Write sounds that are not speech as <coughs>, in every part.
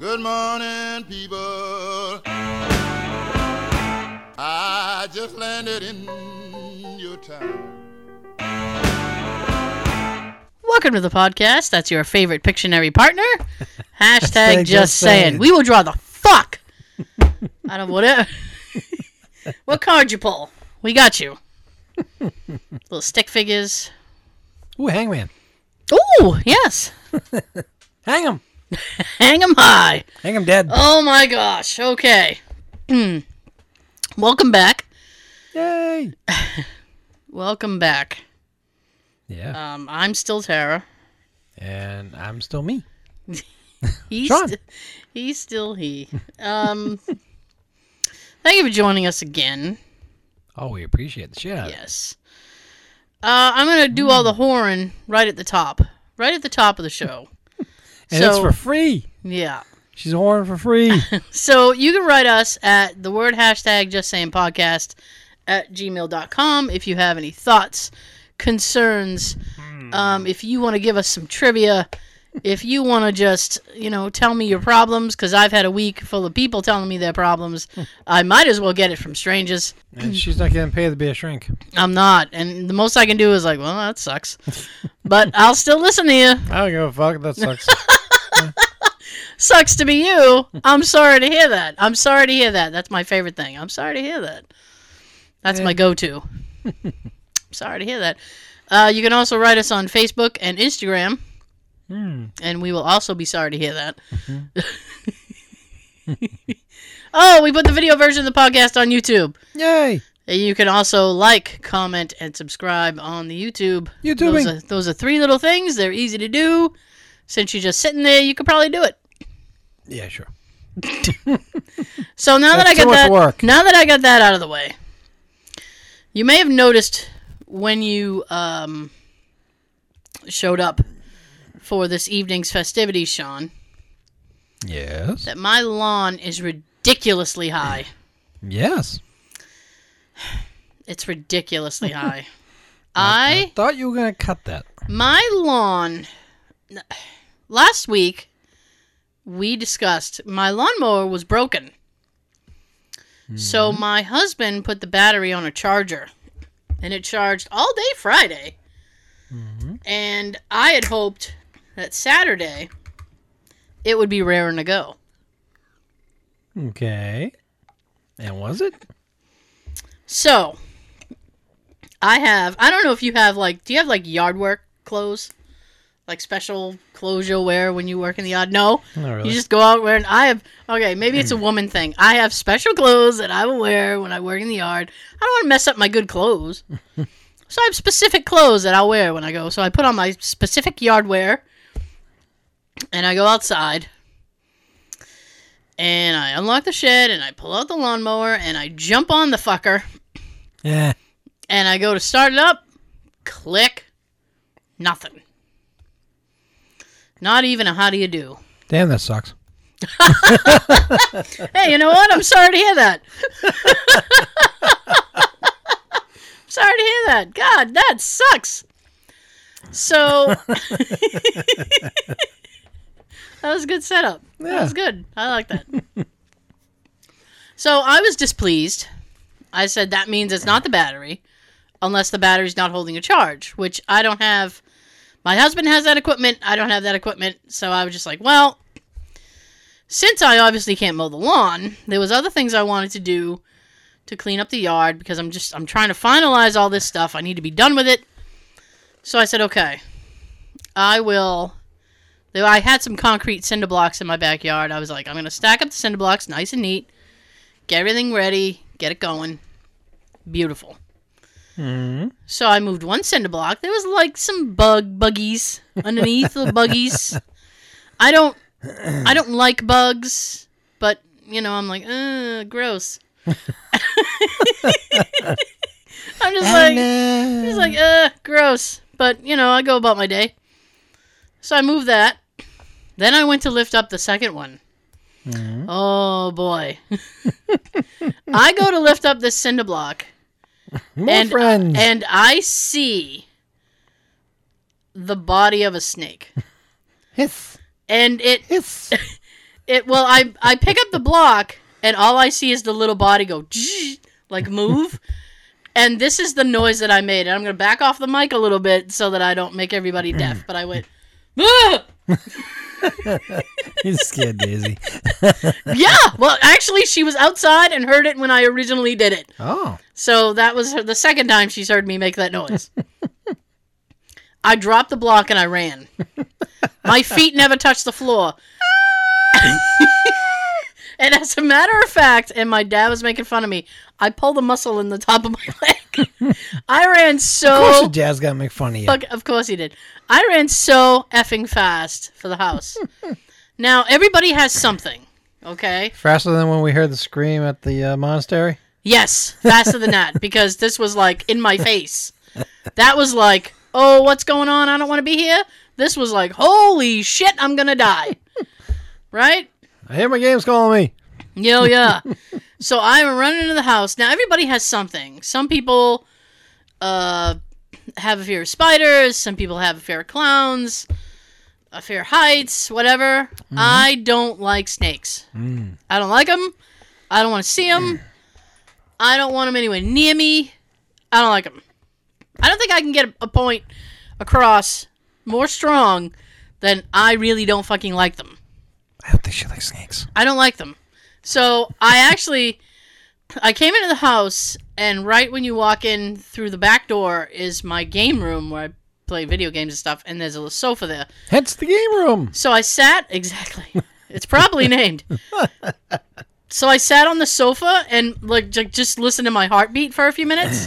Good morning, people. I just landed in your town. Welcome to the podcast. That's your favorite Pictionary partner. <laughs> Hashtag just, just saying. saying. We will draw the fuck <laughs> out of whatever. <laughs> what card you pull? We got you. Little stick figures. Ooh, hangman. Ooh, yes. Hang him. <laughs> Hang 'em high. Hang him dead. Oh my gosh. Okay. <clears throat> Welcome back. Yay. <laughs> Welcome back. Yeah. Um, I'm still Tara. and I'm still me. <laughs> He's Sean. st- he's still he. Um, thank you for joining us again. Oh, we appreciate the shit out of it. Yes. Uh, I'm gonna do all the horn right at the top, right at the top of the show. And so it's for free. yeah, She's horn for free. <laughs> so you can write us at the word hashtag just saying podcast at gmail.com if you have any thoughts, concerns, um, if you want to give us some trivia, if you want to just you know tell me your problems because I've had a week full of people telling me their problems, I might as well get it from strangers. and she's not getting paid to be a shrink. I'm not, and the most I can do is like, well, that sucks, but I'll still listen to you. I don't give a fuck. That sucks. <laughs> Sucks to be you. I'm sorry to hear that. I'm sorry to hear that. That's my favorite thing. I'm sorry to hear that. That's my go-to. sorry to hear that. Uh, you can also write us on Facebook and Instagram, Hmm. and we will also be sorry to hear that. <laughs> oh, we put the video version of the podcast on YouTube. Yay. You can also like, comment, and subscribe on the YouTube. Those those are three little things. They're easy to do. Since you're just sitting there, you could probably do it. Yeah, sure. So now that I got that, work. now that I got that out of the way, you may have noticed when you um, showed up for this evening's festivities, Sean, Yes. that my lawn is ridiculously high. <clears throat> Yes. It's ridiculously <laughs> high. I thought you were going to cut that. my lawn last week we discussed my lawnmower was broken. So mm-hmm. my husband put the battery on a charger and it charged all day Friday. Mm-hmm. And I had hoped that Saturday it would be raring to go. Okay. And was it? So I have I don't know if you have like do you have like yard work clothes? Like special clothes you'll wear when you work in the yard? No. Really. You just go out wearing. I have okay. Maybe it's a hmm. woman thing. I have special clothes that I will wear when I work in the yard. I don't want to mess up my good clothes, <laughs> so I have specific clothes that I'll wear when I go. So I put on my specific yard wear, and I go outside, and I unlock the shed, and I pull out the lawnmower, and I jump on the fucker, Yeah. and I go to start it up. Click, nothing. Not even a how do you do. Damn, that sucks. <laughs> Hey, you know what? I'm sorry to hear that. <laughs> sorry to hear that. God, that sucks. So <laughs> that was a good setup. That was good. I like that. so I was displeased. I said that means it's not the battery, unless the battery's not holding a charge, which I don't have. My husband has that equipment. I don't have that equipment, so I was just like, well, since I obviously can't mow the lawn, there was other things I wanted to do to clean up the yard because I'm just I'm trying to finalize all this stuff. I need to be done with it. So I said, okay, I will. I had some concrete cinder blocks in my backyard. I was like, I'm gonna stack up the cinder blocks nice and neat, get everything ready, get it going. Beautiful. Hmm So I moved one cinder block. There was like some bug buggies underneath the buggies. <laughs> I don't I don't like bugs, but you know, I'm like, uh, gross. <laughs> I'm just like just like, uh, gross. But you know, I go about my day. So I moved that. Then I went to lift up the second one. Oh boy. <laughs> I go to lift up this cinder block More and friends. and I see the body of a snake, hiss, and it hiss. <laughs> It well, I I pick up the block and all I see is the little body go like move. <laughs> And this is the noise that I made. And I'm gonna back off the mic a little bit so that I don't make everybody deaf. But I went! <laughs> You scared Daisy. <laughs> yeah. Well, actually, she was outside and heard it when I originally did it. Oh. So that was her, the second time she's heard me make that noise. I dropped the block and I ran. My feet never touched the floor. <laughs> and as a matter of fact, and my dad was making fun of me, I pulled a muscle in the top of my leg. I ran so. Of course dad's got to make fun of you. Fuck, of course he did. I ran so effing fast for the house. <laughs> now, everybody has something, okay? Faster than when we heard the scream at the uh, monastery? Yes, faster than that because this was like in my face. That was like, oh, what's going on? I don't want to be here. This was like, holy shit, I'm gonna die. Right? I hear my game's calling me. Yo, yeah. so I'm running into the house. Now everybody has something. Some people uh have a fear of spiders. Some people have a fear of clowns. A fear of heights. Whatever. I don't like snakes. I don't like them. I don't want to see them. I don't want them anywhere near me. I don't like them. I don't think I can get a, a point across more strong than I really don't fucking like them. I don't think she likes snakes. I don't like them. So I actually, I came into the house, and right when you walk in through the back door is my game room where I play video games and stuff, and there's a sofa there. Hence the game room. So I sat <laughs> exactly. It's probably named. So I sat on the sofa and like ju- just listened to my heartbeat for a few minutes,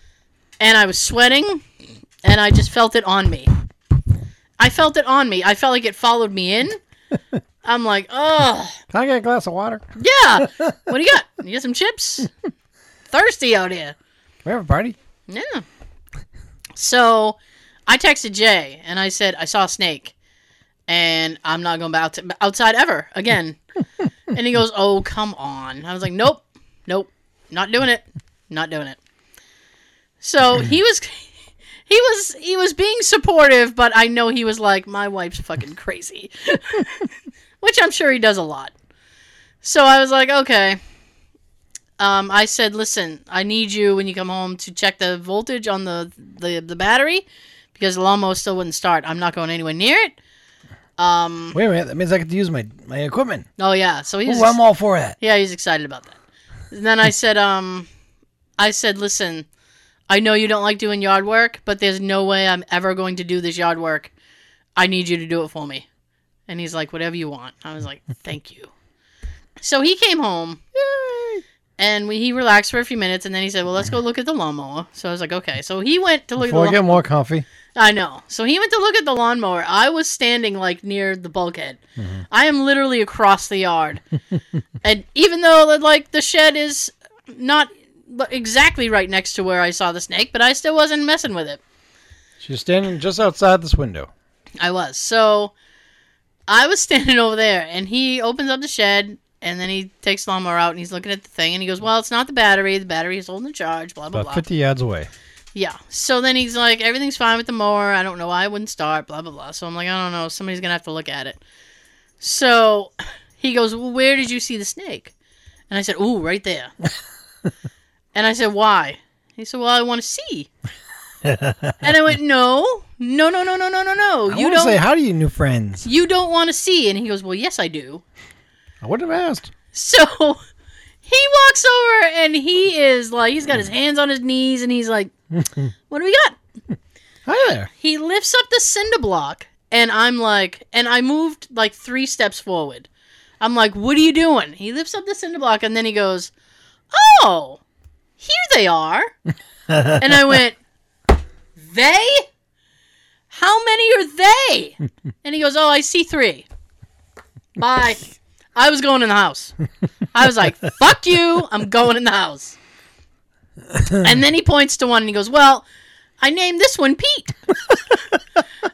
<clears throat> and I was sweating, and I just felt it on me. I felt it on me. I felt like it followed me in. I'm like, oh. Can I get a glass of water? Yeah. <laughs> What do you got? You got some chips? Thirsty out here. we have a party? Yeah. So I texted Jay and I said, I saw a snake and I'm not going back outside ever again. <laughs> and he goes, Oh, come on. I was like, Nope, nope, not doing it. Not doing it. So he <laughs> was. He was he was being supportive, but I know he was like, my wife's fucking crazy, which I'm sure he does a lot. So I was like, okay. Um, I said, listen, I need you when you come home to check the voltage on the the, the battery because the lawnmower still wouldn't start. I'm not going anywhere near it. Um, Wait a minute. That means I get to use my, my equipment. oh yeah, so he's Ooh, I'm all for that. yeah, he's excited about that. And then I said, um, I said, listen, I know you don't like doing yard work, but there's no way I'm ever going to do this yard work. I need you to do it for me. And he's like, whatever you want. I was like, <laughs> thank you. So he came home. And we, he relaxed for a few minutes, and then he said, "Well, let's go look at the lawnmower." So I was like, "Okay." So he went to look at the lawnmower. Before I get more comfy. I know. So he went to look at the lawnmower. I was standing like near the bulkhead. Mm-hmm. I am literally across the yard. <laughs> and even though like the shed is not exactly right next to where I saw the snake, but I still wasn't messing with it. She's standing just outside this window. I was. So I was standing over there and he opens up the shed and then he takes the lawnmower out and he's looking at the thing and he goes, Well, it's not the battery. The battery is holding the charge, blah blah About blah. 50 yards away. Yeah. So then he's like, everything's fine with the mower. I don't know why it wouldn't start, blah, blah, blah. So I'm like, I don't know. Somebody's going to have to look at it. So he goes, Well, where did you see the snake? And I said, Ooh, right there. <laughs> and I said, Why? He said, Well, I want to see. and I went, No, no, no, no, no, no, no, no. I You don't. say how do you, new friends. you don't want to see. And he goes, Well, yes, I do. I would have asked. So <laughs> he walks over and he is like, he's got his hands on his knees and he's like, <laughs> What do we got? Hi there. he lifts up the cinder block and i'm like and i moved like three steps forward i'm like what are you doing he lifts up the cinder block and then he goes oh here they are <laughs> and i went they how many are they <laughs> and he goes oh i see three bye i was going in the house i was like <laughs> fuck you i'm going in the house <laughs> and then he points to one and he goes well I named this one Pete.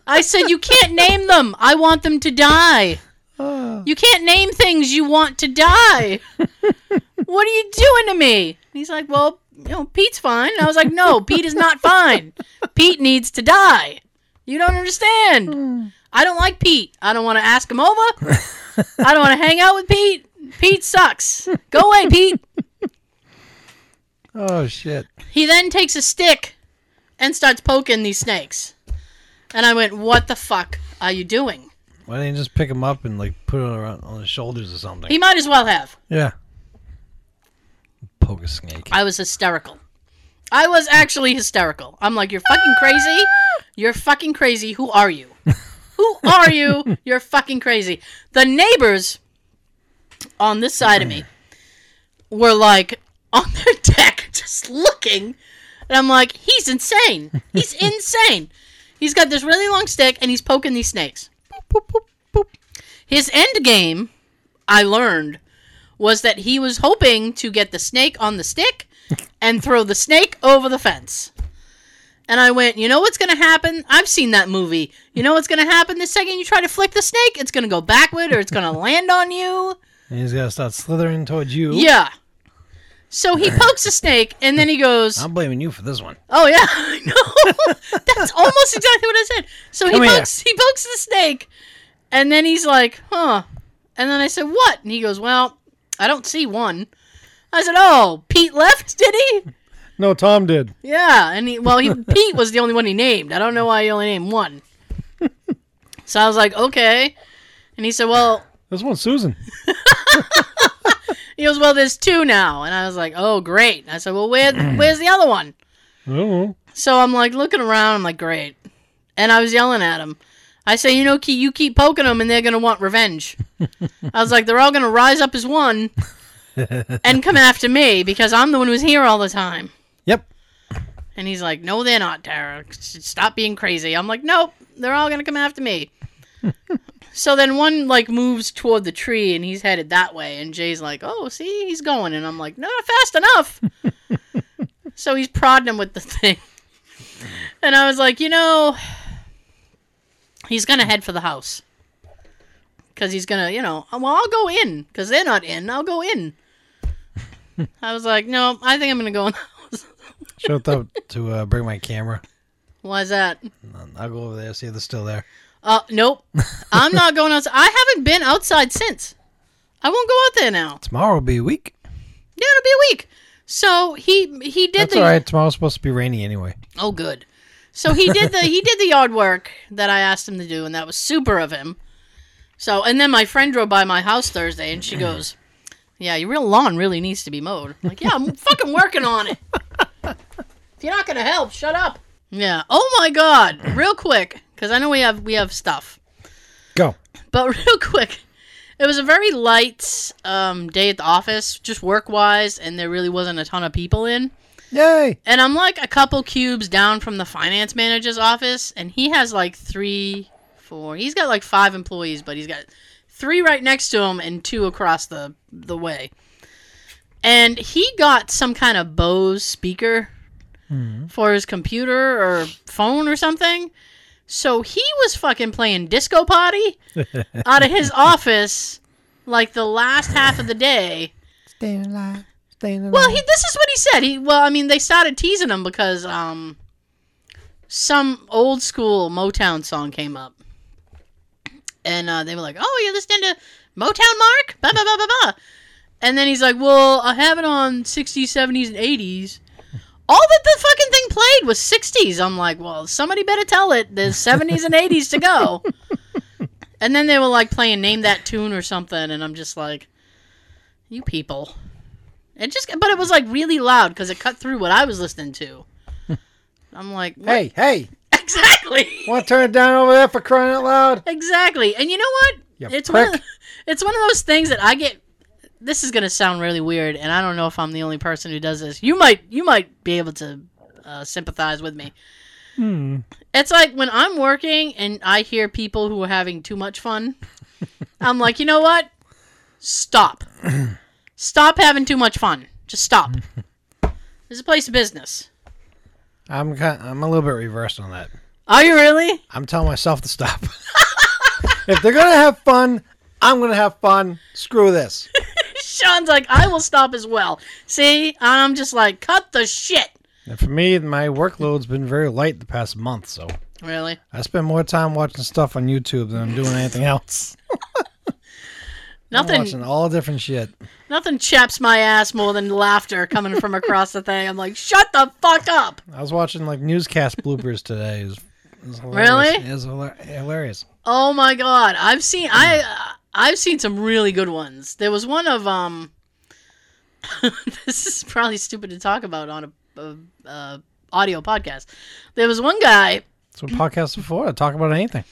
I said, You can't name them. I want them to die. Ah. You can't name things you want to die. What are you doing to me? And he's like, Well, you know, Pete's fine. And I was like, No, Pete is not fine. Pete needs to die. You don't understand. Hmm. I don't like Pete. I don't want to ask him over. I don't want to hang out with Pete. Pete sucks. Go away, Pete. Oh shit. He then takes a stick and starts poking these snakes. And I went, What the fuck are you doing? Why didn't you just pick him up and like put it around on his shoulders or something? He might as well have. yeah. Poke a snake. I was hysterical. I was actually hysterical. I'm like, You're fucking crazy. You're fucking crazy. Who are you? Who are you? You're fucking crazy. The neighbors on this side of me were like on their <laughs> deck just looking. And I'm like, he's insane. He's <laughs> insane. He's got this really long stick and he's poking these snakes. Boop, boop, boop. His end game, I learned, was that he was hoping to get the snake on the stick and throw the snake over the fence. And I went, you know what's going to happen? I've seen that movie. You know what's going to happen the second you try to flick the snake? It's going to go backward or it's going <laughs> to land on you. And he's gotta start slithering towards you. Yeah. So he pokes a snake and then he goes, I'm blaming you for this one. Oh yeah, <laughs> I know. That's almost exactly what I said. So he here. pokes he pokes the snake, and then he's like, "Huh," and then I said, "What?" And he goes, "Well, I don't see one." I said, "Oh, Pete left, <laughs> did he?" No, Tom did. Yeah, and he well, he <laughs> Pete was the only one he named. I don't know why he only named one. <laughs> So I was like, "Okay," and he said, "Well." This one's Susan. He goes, "Well, there's two now," and I was like, "Oh, great!" And I said, "Well, where, <clears throat> where's the other one?" I don't know. So I'm like looking around. I'm like, great. And I was yelling at him. I say, you know, you keep poking them, and they're gonna want revenge. I was like, they're all gonna rise up as one <laughs> and come after me because I'm the one who's here all the time. Yep. And he's like, no, they're not, Tara. Stop being crazy. I'm like, nope, they're all gonna come after me. <laughs> so then one like moves toward the tree, and he's headed that way. And Jay's like, oh, see, he's going, and I'm like, no, not fast enough. <laughs> so he's prodding him with the thing. And I was like, you know, he's going to head for the house. Because he's going to, you know, well, I'll go in. Because they're not in. I'll go in. I was like, no, I think I'm going to go in the house. <laughs> Showed up to uh, bring my camera. Why's that? I'll go over there, see if they're still there. Uh, nope. <laughs> I'm not going outside. I haven't been outside since. I won't go out there now. Tomorrow will be a week. Yeah, it'll be a week. So he he did That's the all right. Tomorrow's supposed to be rainy anyway. Oh, good. So he did the he did the yard work that I asked him to do, and that was super of him. So, and then my friend drove by my house Thursday, and she <clears throat> goes, "Yeah, your real lawn really needs to be mowed." Like, yeah, I'm fucking working on it. <laughs> If you're not gonna help, shut up. Yeah. Oh my god. Real quick, because I know we have we have stuff, Go. but <laughs> real quick. It was a very light um, day at the office, just work wise, and there really wasn't a ton of people in. Yay! And I'm like a couple cubes down from the finance manager's office, and he has like three, four. He's got like five employees, but he's got three right next to him and two across the the way. And he got some kind of Bose speaker for his computer or phone or something. So he was fucking playing disco potty <laughs> out of his office like the last half of the day. Staying alive. Staying alive. Well, he this is what he said. He well, I mean, they started teasing him because um some old school Motown song came up. And uh, they were like, "Oh, you're listening to Motown, Mark?" Blah blah blah blah blah. And then he's like, "Well, I have it on 60s, 70s, and 80s." All that the fucking thing played was 60s. I'm like, "Well, somebody better tell it. There's 70s and 80s to go." <laughs> and then they were like playing "Name That Tune" or something, and I'm just like, "You people." It just, but it was like really loud because it cut through what I was listening to. <laughs> I'm like, what? hey, hey! Exactly, <laughs> Want to turn it down over there for crying out loud? exactly. And you know what? You it's one, of, it's one of those things that I get. This is gonna sound really weird, and I don't know if I'm the only person who does this. You might, you might be able to uh, sympathize with me. Hmm. It's like when I'm working and I hear people who are having too much fun. I'm like, you know what? Stop. <clears throat> Stop having too much fun. Just stop. This is a place of business. I'm kind I'm a little bit reversed on that. Are you really? I'm telling myself to stop. <laughs> if they're gonna have fun, I'm gonna have fun. Screw this. <laughs> Sean's like, I will stop as well. See, I'm just like, cut the shit. And for me, my workload's been very light the past month, so Really? I spend more time watching stuff on YouTube than I'm doing anything else. <laughs> I'm Nothing watching all different shit. nothing chaps my ass more than laughter coming from across the thing. I'm like, shut the fuck up. I was watching like newscast bloopers today. It was, it was Really? hilarious. It was hilarious. Oh my god, I've seen I I've seen some really good ones. There was one of um. <laughs> this is probably stupid to talk about on a, a, a audio podcast. There was one guy. That's what podcasts are for. To talk about anything.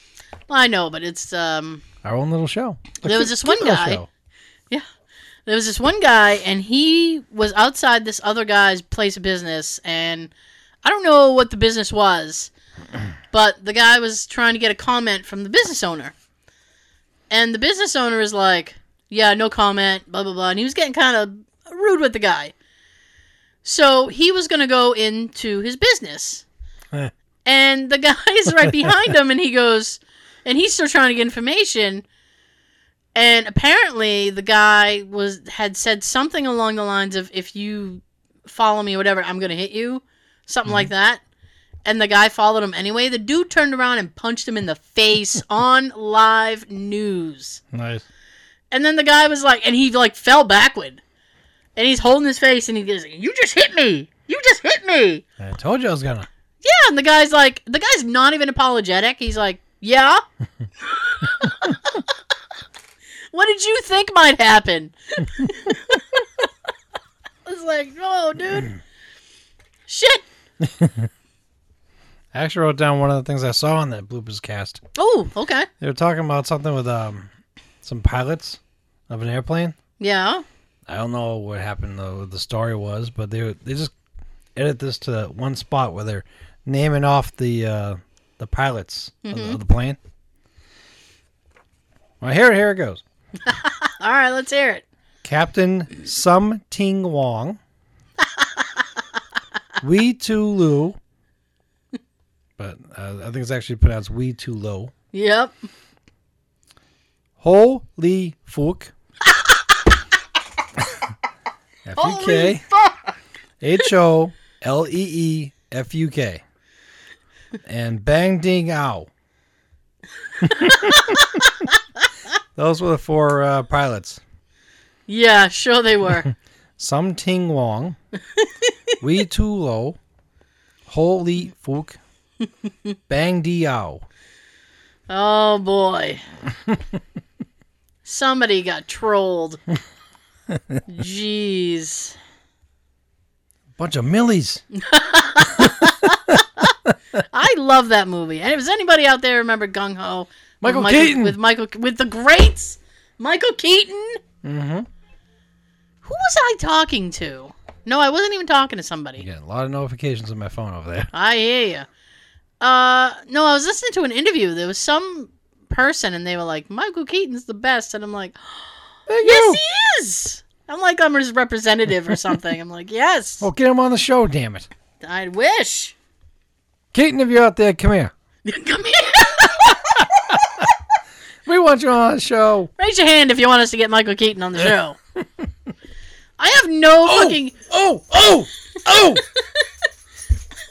I know, but it's um. Our own little show. There was this one guy- show. There was this one guy, and he was outside this other guy's place of business, and I don't know what the business was, but the guy was trying to get a comment from the business owner. And the business owner is like, Yeah, no comment, blah, blah, blah. And he was getting kind of rude with the guy. So he was going to go into his business. Eh. and the guy is right behind <laughs> him, and he goes, and he's still trying to get information. And apparently, the guy was had said something along the lines of, "If you follow me, or whatever, I'm gonna hit you," something like mm-hmm. that. And the guy followed him anyway. The dude turned around and punched him in the face <laughs> on live news. Nice. And then the guy was like, and he like fell backward, and he's holding his face, and he goes, "You just hit me! You just hit me!" I told you I was gonna. Yeah, and the guy's like, the guy's not even apologetic. He's like, yeah. what did you think might happen? <laughs> I was like, oh, dude. Shit. I actually wrote down one of the things I saw on that bloopers cast. Oh, okay. They were talking about something with um some pilots of an airplane. Yeah. I don't know what happened though. What the story was, but they they just edit this to one spot where they're naming off the uh, the pilots of, the, of the plane. Well, here here it goes. <laughs> All right, let's hear it. Captain Sum Ting Wong, <laughs> Wee Tu Lu, but uh, I think it's actually pronounced Wee Tu Low. Yep. Ho Lee Fook. <laughs> F U K H O L E E F U K. And Bang Ding Ow. <laughs> Those were the four uh, pilots. Yeah, sure they were. <laughs> Sum Ting Wong, <laughs> Wee Tu Lo, Ho Lee Fook, Bang Di Ow. oh, boy. Somebody got trolled. Jeez. Bunch of millies. I love that movie. And if anybody out there remember Gung Ho, with Michael Keaton. with Michael with the greats, Michael Keaton. Mm-hmm. Who was I talking to? No, I wasn't even talking to somebody. Getting a lot of notifications on my phone over there. I hear you. Uh, no, I was listening to an interview. There was some person, and they were like, "Michael Keaton's the best," and I'm like, <gasps> "Yes, he is." I'm like, I'm his representative or something. I'm like, "Yes, <laughs> Well, get him on the show, damn it. I wish." Keaton, if you're out there, come here. <laughs> Come here. <laughs> We want you on the show. Raise your hand if you want us to get Michael Keaton on the show. I have no oh, fucking. Oh, oh, oh.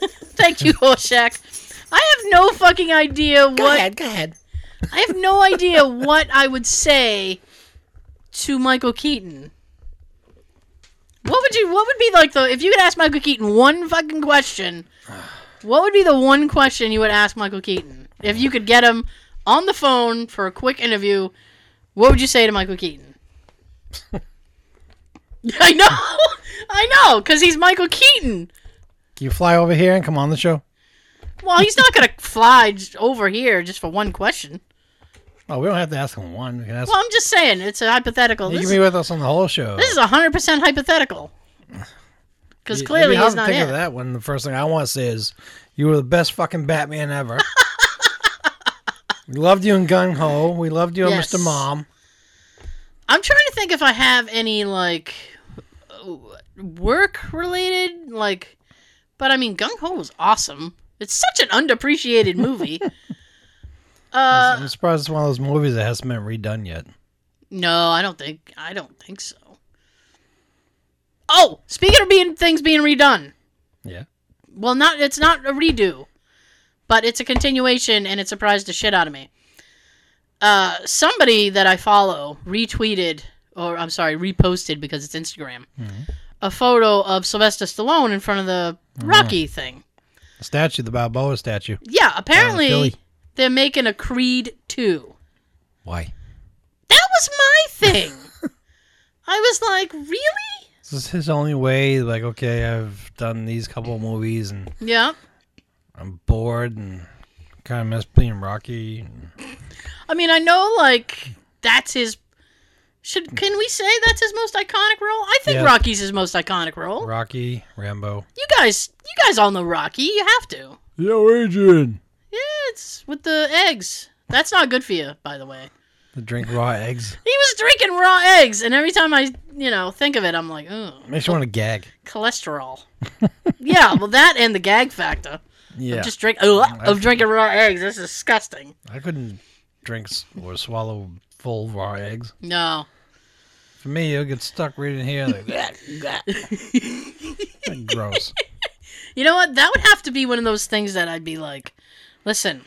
<laughs> Thank you, Hoshak. I have no fucking idea what. go ahead, go ahead. I have no idea what I would say to Michael Keaton. What would you? What would be like the if you could ask Michael Keaton one fucking question? What would be the one question you would ask Michael Keaton if you could get him on the phone for a quick interview? What would you say to Michael Keaton? <laughs> I know, I know, because he's Michael Keaton. Can you fly over here and come on the show? Well, he's not gonna fly j- over here just for one question. Oh, we don't have to ask him one. We can ask. Well, I'm just saying it's a hypothetical. he This, can be with us on the whole show. this is hundred percent hypothetical. <laughs> Because clearly you have he's not think in. of that one. The first thing I want to say is, you were the best fucking Batman ever. <laughs> we loved you in Gung Ho. We loved you in Yes. Mr. Mom. I'm trying to think if I have any like work related like, but I mean Gung Ho was awesome. It's such an underappreciated movie. <laughs> uh, I'm surprised it's one of those movies that hasn't been redone yet. no, I don't think I don't think so. Oh, speaking of being things being redone, Yeah. well, not it's not a redo, but it's a continuation, and it surprised the shit out of me. uh, somebody that I follow retweeted, or I'm sorry, reposted because it's Instagram, a photo of Sylvester Stallone in front of the Rocky thing. The statue, the Balboa statue. Yeah, apparently they're making a Creed 2. Why? That was my thing. <laughs> I was like, really? This is his only way. Like, okay, I've done these couple of movies and Yeah. I'm bored and kind of miss being Rocky. And I mean, I know like that's his. Should can we say that's his most iconic role? I think Yeah. Rocky's his most iconic role. Rocky, Rambo. You guys, you guys all know Rocky. You have to. Yo, Adrian. Yeah, it's with the eggs. That's not good for you, by the way. Drink raw eggs. <laughs> He was drinking raw eggs, and every time I, you know, think of it, I'm like, oh, Makes you want to gag. cholesterol. <laughs> yeah, well, that and the gag factor. Yeah. Just drink of drinking raw eggs. That's disgusting. I couldn't drink or swallow full raw eggs. No. For me, it'll get stuck right in here. Like, <laughs> gross. You know what? That would have to be one of those things that I'd be like, listen,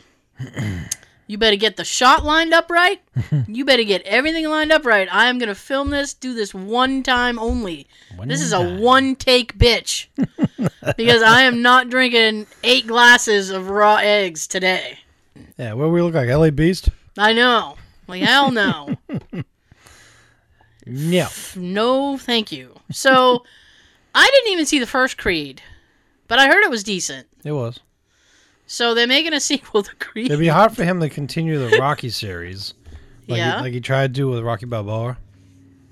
you better get the shot lined up right. <laughs> You better get everything lined up right. I am going to film this, do this one time only. One this is a one take bitch. <laughs> because I am not drinking eight glasses of raw eggs today. Yeah, what do we look like? LA Beast? I know. Like, hell no. <laughs> No. no, thank you. So, I didn't even see the first Creed, but I heard it was decent. It was. So, they're making a <laughs> sequel to Creed. It'd be hard for him to continue the Rocky series. Like yeah. He, like he tried to do with Rocky Balboa.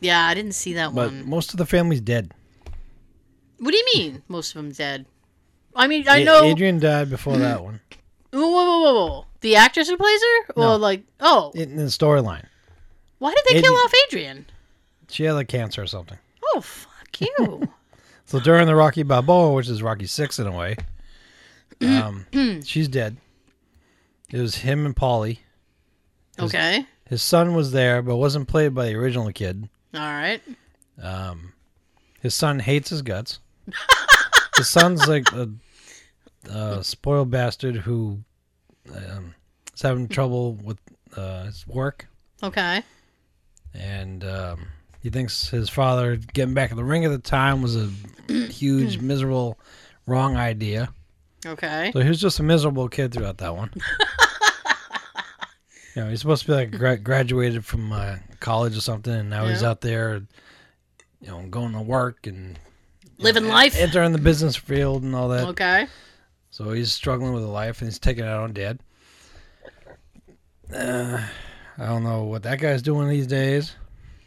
yeah, I didn't see that But one. most of the family's dead. What do you mean? Most of them dead. I mean, I know. Adrian died before that one. <clears throat> Whoa, whoa, whoa, whoa! The actress who plays her? No. Well, like, oh, In the storyline. why did they kill off Adrian? She had like cancer or something. Oh, fuck you! <laughs> So during the Rocky Balboa, which is Rocky Six in a way, um, <clears throat> she's dead. It was him and Paulie. okay, His son was there, but wasn't played by the original kid. all right. Um, his son hates his guts. <laughs> his son's like a, a spoiled bastard who um, is having trouble with uh, his work, Okay. and um, he thinks his father getting back in the ring at the time was a <clears throat> huge, miserable, wrong idea. Okay. So he was just a miserable kid throughout that one. <laughs> you know, he's supposed to be like gra- graduated from uh, college or something, and now he's out there, you know, going to work and Living life. entering the business field and all that. Okay. So he's struggling with life and he's taking it out on dad. Uh, I don't know what that guy's doing these days.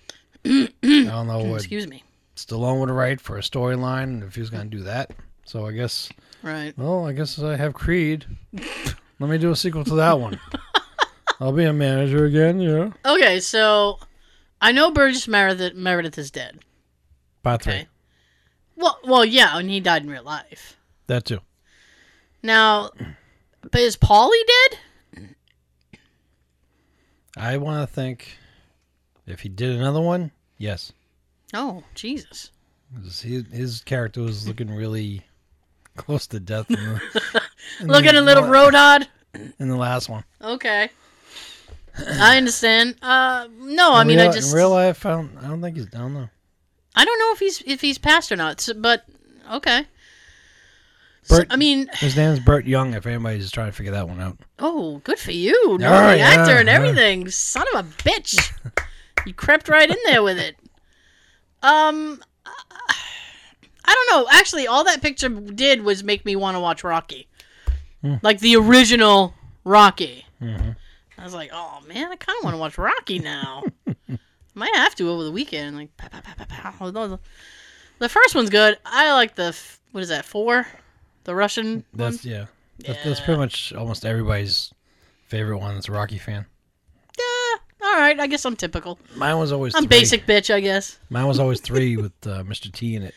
<clears throat> I don't know what Excuse me. Stallone would write for a storyline if he was going to do that. So I guess, Right. well, I guess I have Creed. Let me do a sequel to that one. <laughs> I'll be a manager again, yeah. Okay, so I know Burgess Meredith, Meredith is dead. Part three. Okay. Well, well, yeah, and he died in real life. That too. Now, but is Paulie dead? I want to think if he did another one, yes. Oh, Jesus. His, his character was looking really close to death in the, <laughs> in Looking the, a little rodod. in the last one. Okay. I understand. Uh, no, I mean, real, I just in real life, I don't, I don't think he's down though. I don't know if he's if he's passed or not. so- but okay. So, Bert- I mean, His name's Burt Young. If anybody's trying to figure that one out, oh, good for you, Oh, the yeah, actor and yeah. everything. Son of a bitch, you crept right in there with it. Um, I don't know. Actually, all that picture did was make me want to watch Rocky, Hmm. like the original Rocky. Mhm. I was like, oh man, I kind of want to watch Rocky now. <laughs> Might have to over the weekend. Like, pow, pow, pow. The first one's good. I like the what is that four, the Russian one. that's yeah. That's, that's pretty much almost everybody's favorite one. That's a Rocky fan. Yeah, all right. I guess I'm typical. Mine was always I'm three. basic bitch, I guess. Mine was always three with uh, Mr. T in it.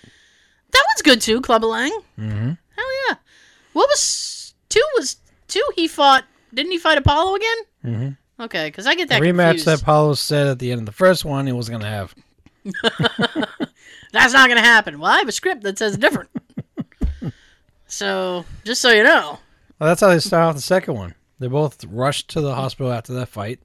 That one's good too. Clubber Lang. Mm-hmm. Hell yeah. What was two? Was two? He fought. Didn't he fight Apollo again? Mm-hmm. Okay, because I get The that rematch confused. that Paulo said at the end of the first one he was gonna have. <laughs> That's not gonna happen. Well, I have a script that says different. <laughs> so just so you know. Well, that's how they start off the second one. They both rushed to the hospital after that fight.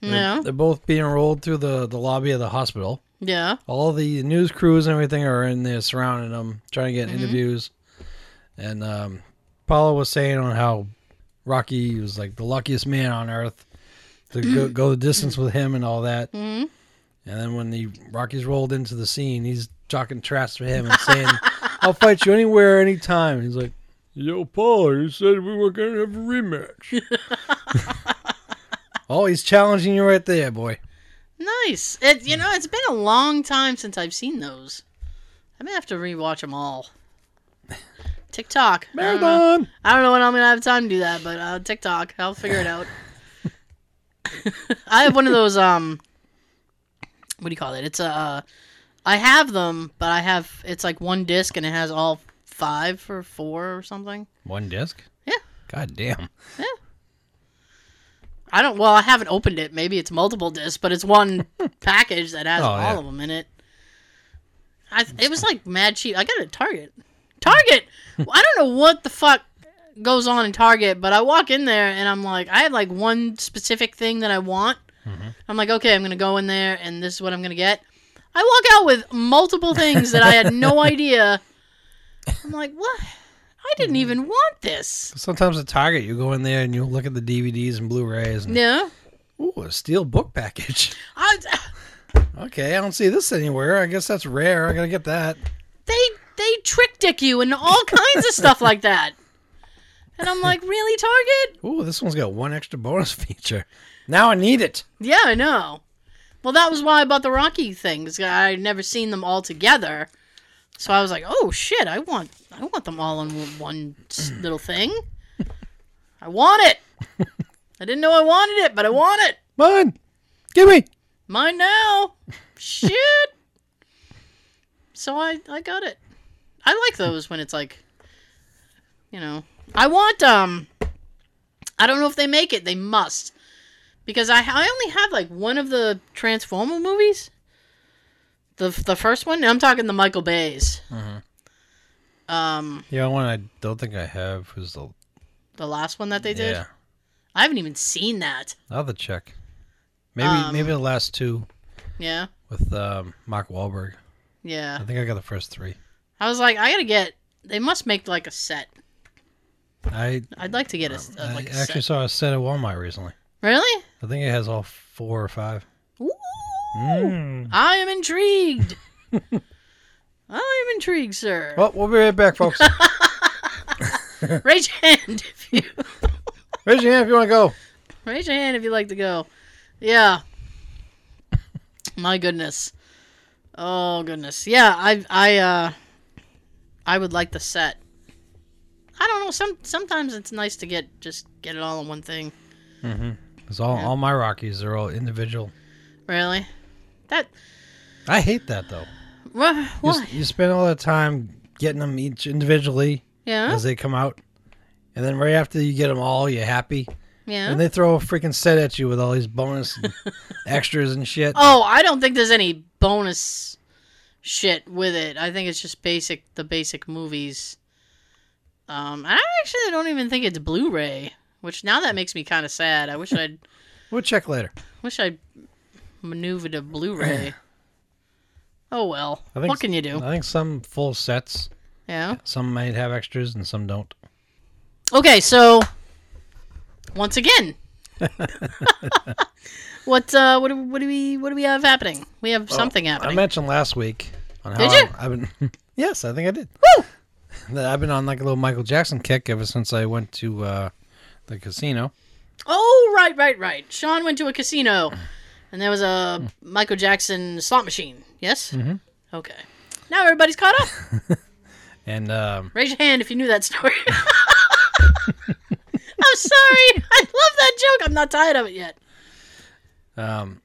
They're, Yeah. they're both being rolled through the, the lobby of the hospital. Yeah. All the news crews and everything are in there surrounding them, trying to get Mm-hmm. interviews. And um, Paulo was saying on how Rocky was like the luckiest man on earth to go, <laughs> go the distance with him and all that. hmm And then when the Rockies rolled into the scene, he's talking trash to him and saying, <laughs> "I'll fight you anywhere, anytime." He's like, "Yo, Paul, you said we were gonna have a rematch." <laughs> oh, he's challenging you right there, boy. Nice. It you know it's been a long time since I've seen those. I may have to rewatch them all. <laughs> TikTok. I don't, know. Marathon. I don't know when I'm gonna have time to do that, but uh, TikTok. I'll figure it out. <laughs> I have one of those. Um, what do you call it? It's a. Uh, I have them, but I have it's like one disc and it has all five or four or something. One disc. Yeah. God damn. I don't. Well, I haven't opened it. Maybe it's multiple discs, but it's one <laughs> package that has Oh, all yeah. of them in it. I, it was like mad cheap. I got it at Target. Target. I don't know what the fuck goes on in Target, but I walk in there and I'm like, I have like one specific thing that I want. Mm-hmm. I'm like, okay, I'm gonna go in there and this is what I'm gonna get. I walk out with multiple things that I had no <laughs> idea. I'm like, what? I didn't even want this. Sometimes at Target, you go in there and you look at the DVDs and Blu-rays, and Yeah. ooh, a steel book package. <laughs> I, Okay, I don't see this anywhere. I guess that's rare. I gotta get that. they they trick dick you and all <laughs> kinds of stuff like that. And I'm like, really, Target? Ooh, this one's got one extra bonus <laughs> feature. Now I need it. Yeah, I know. Well, that was why I bought the Rocky things. I'd never seen them all together, so I was like, oh shit, I want I want them all in one <clears throat> little thing. I want it. I didn't know I wanted it, but I want it. Mine. Give me. Mine now. Shit. So I I got it. I like those when it's like you know. I want um I don't know if they make it. They must. Because I I only have like one of the Transformer movies. The the first one. I'm talking the Michael Bay's. Um Yeah, one I don't think I have is the the last one that they did. yeah. I haven't even seen that. I'll have to check. Maybe Um, maybe the last two Yeah. with um, Mark Wahlberg. Yeah. I think I got the first three. I was like I got to get they must make like a set. I, I'd like to get a, s- uh, I like a actually set. saw a set at Walmart recently. Really? I think it has all four or five. Mm. I am intrigued. <laughs> I am intrigued, sir. Well, we'll be right back, folks. <laughs> Raise your hand if you <laughs> Raise your hand if you want to go. raise your hand if you'd like to go. Yeah. My goodness. Oh goodness. Yeah, I I uh I would like the set. I don't know. Some sometimes it's nice to get just get it all in one thing. It's all Yeah. all my Rockies. They're all individual. Really? That I hate that though. You, you spend all that time getting them each individually Yeah. as they come out, and then right after you get them all, you're happy, Yeah. and they throw a freaking set at you with all these bonus and <laughs> extras and shit. Oh, I don't think there's any bonus shit with it. I think it's just basic, the basic movies. Um, I actually don't even think it's Blu-ray, which now that makes me kind of sad. I wish I'd, We'll check later. wish I'd maneuvered a Blu-ray. oh well, I think what can you do? I think some full sets, Yeah. some might have extras and some don't. Okay, so once again, <laughs> what uh, what do, what do we what do we have happening? We have something happening. I mentioned last week on how Did you? I've been. <laughs> yes, I think I did. Woo! That I've been on like a little Michael Jackson kick ever since I went to uh, the casino. Oh, right, right, right. Sean went to a casino, and there was a Michael Jackson slot machine. Yes. Mhm. Okay. Now everybody's caught up. <laughs> And um, Raise your hand if you knew that story. <laughs> I'm sorry. I love that joke. I'm not tired of it yet. um,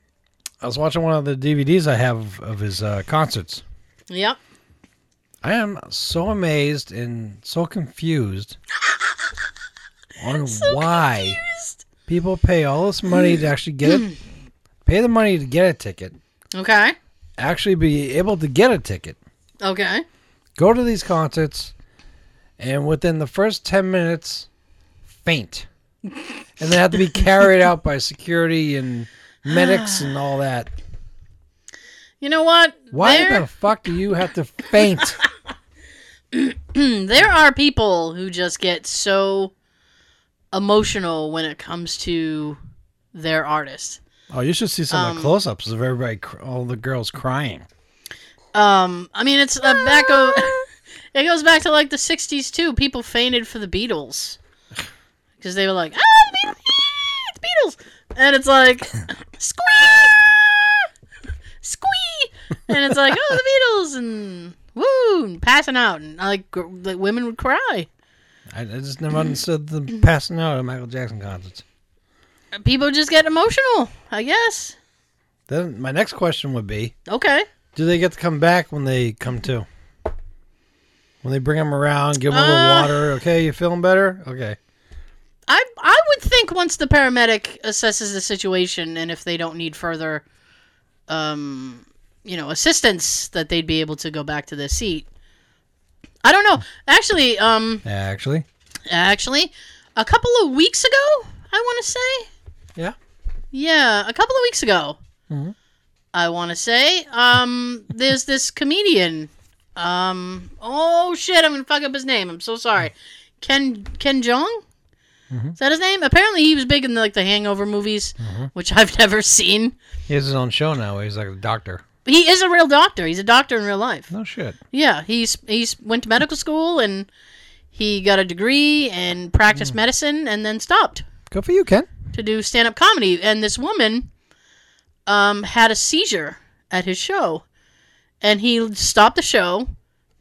I was watching one of the DVDs I have of his uh, concerts. Yep. I am so amazed and so confused <laughs> on why Confused. people pay all this money to actually get it, <clears throat> pay the money to get a ticket, Okay. actually be able to get a ticket, Okay. go to these concerts, and within the first 10 minutes, faint. And they have to be <laughs> carried out by security and medics and all that. You know what? Why there, the fuck do you have to faint? <laughs> <clears throat> there are people who just get so emotional when it comes to their artist. Oh, you should see some of Um, the close-ups of everybody, cr- all the girls crying. Um, I mean, it's uh, back. of. <laughs> it goes back to like the '60s too. People fainted for the Beatles <sighs> because they were like, "Ah, the Beatles, yeah, the Beatles," and it's like, <laughs> "Squee, squee," and it's like, "Oh, the <laughs> Beatles," and woo, and passing out, and like, gr- like women would cry. I, I just never understood the passing out at Michael Jackson concerts. People just get emotional, I guess. Then my next question would be: Okay. Do they get to come back when they come to? When they bring them around, give them a little Uh, water. Okay, you feeling better? Okay. I I would think once the paramedic assesses the situation and if they don't need further um you know assistance that they'd be able to go back to the seat. I don't know. Actually, um Actually, actually a couple of weeks ago, I want to say. Yeah. Yeah, a couple of weeks ago. Mhm. I want to say um there's this comedian um oh shit, I'm going to fuck up his name. I'm so sorry. Ken Ken Jeong? Mhm. Is that his name? Apparently, he was big in the, like the Hangover movies, Mhm. which <laughs> I've never seen. he has his own show now. He's like a doctor. He is a real doctor. He's a doctor in real life. No shit. Yeah, he's he's went to medical school and he got a degree and practiced medicine and then stopped Good for you, Ken. To do stand up comedy. And this woman um, had a seizure at his show, and he stopped the show,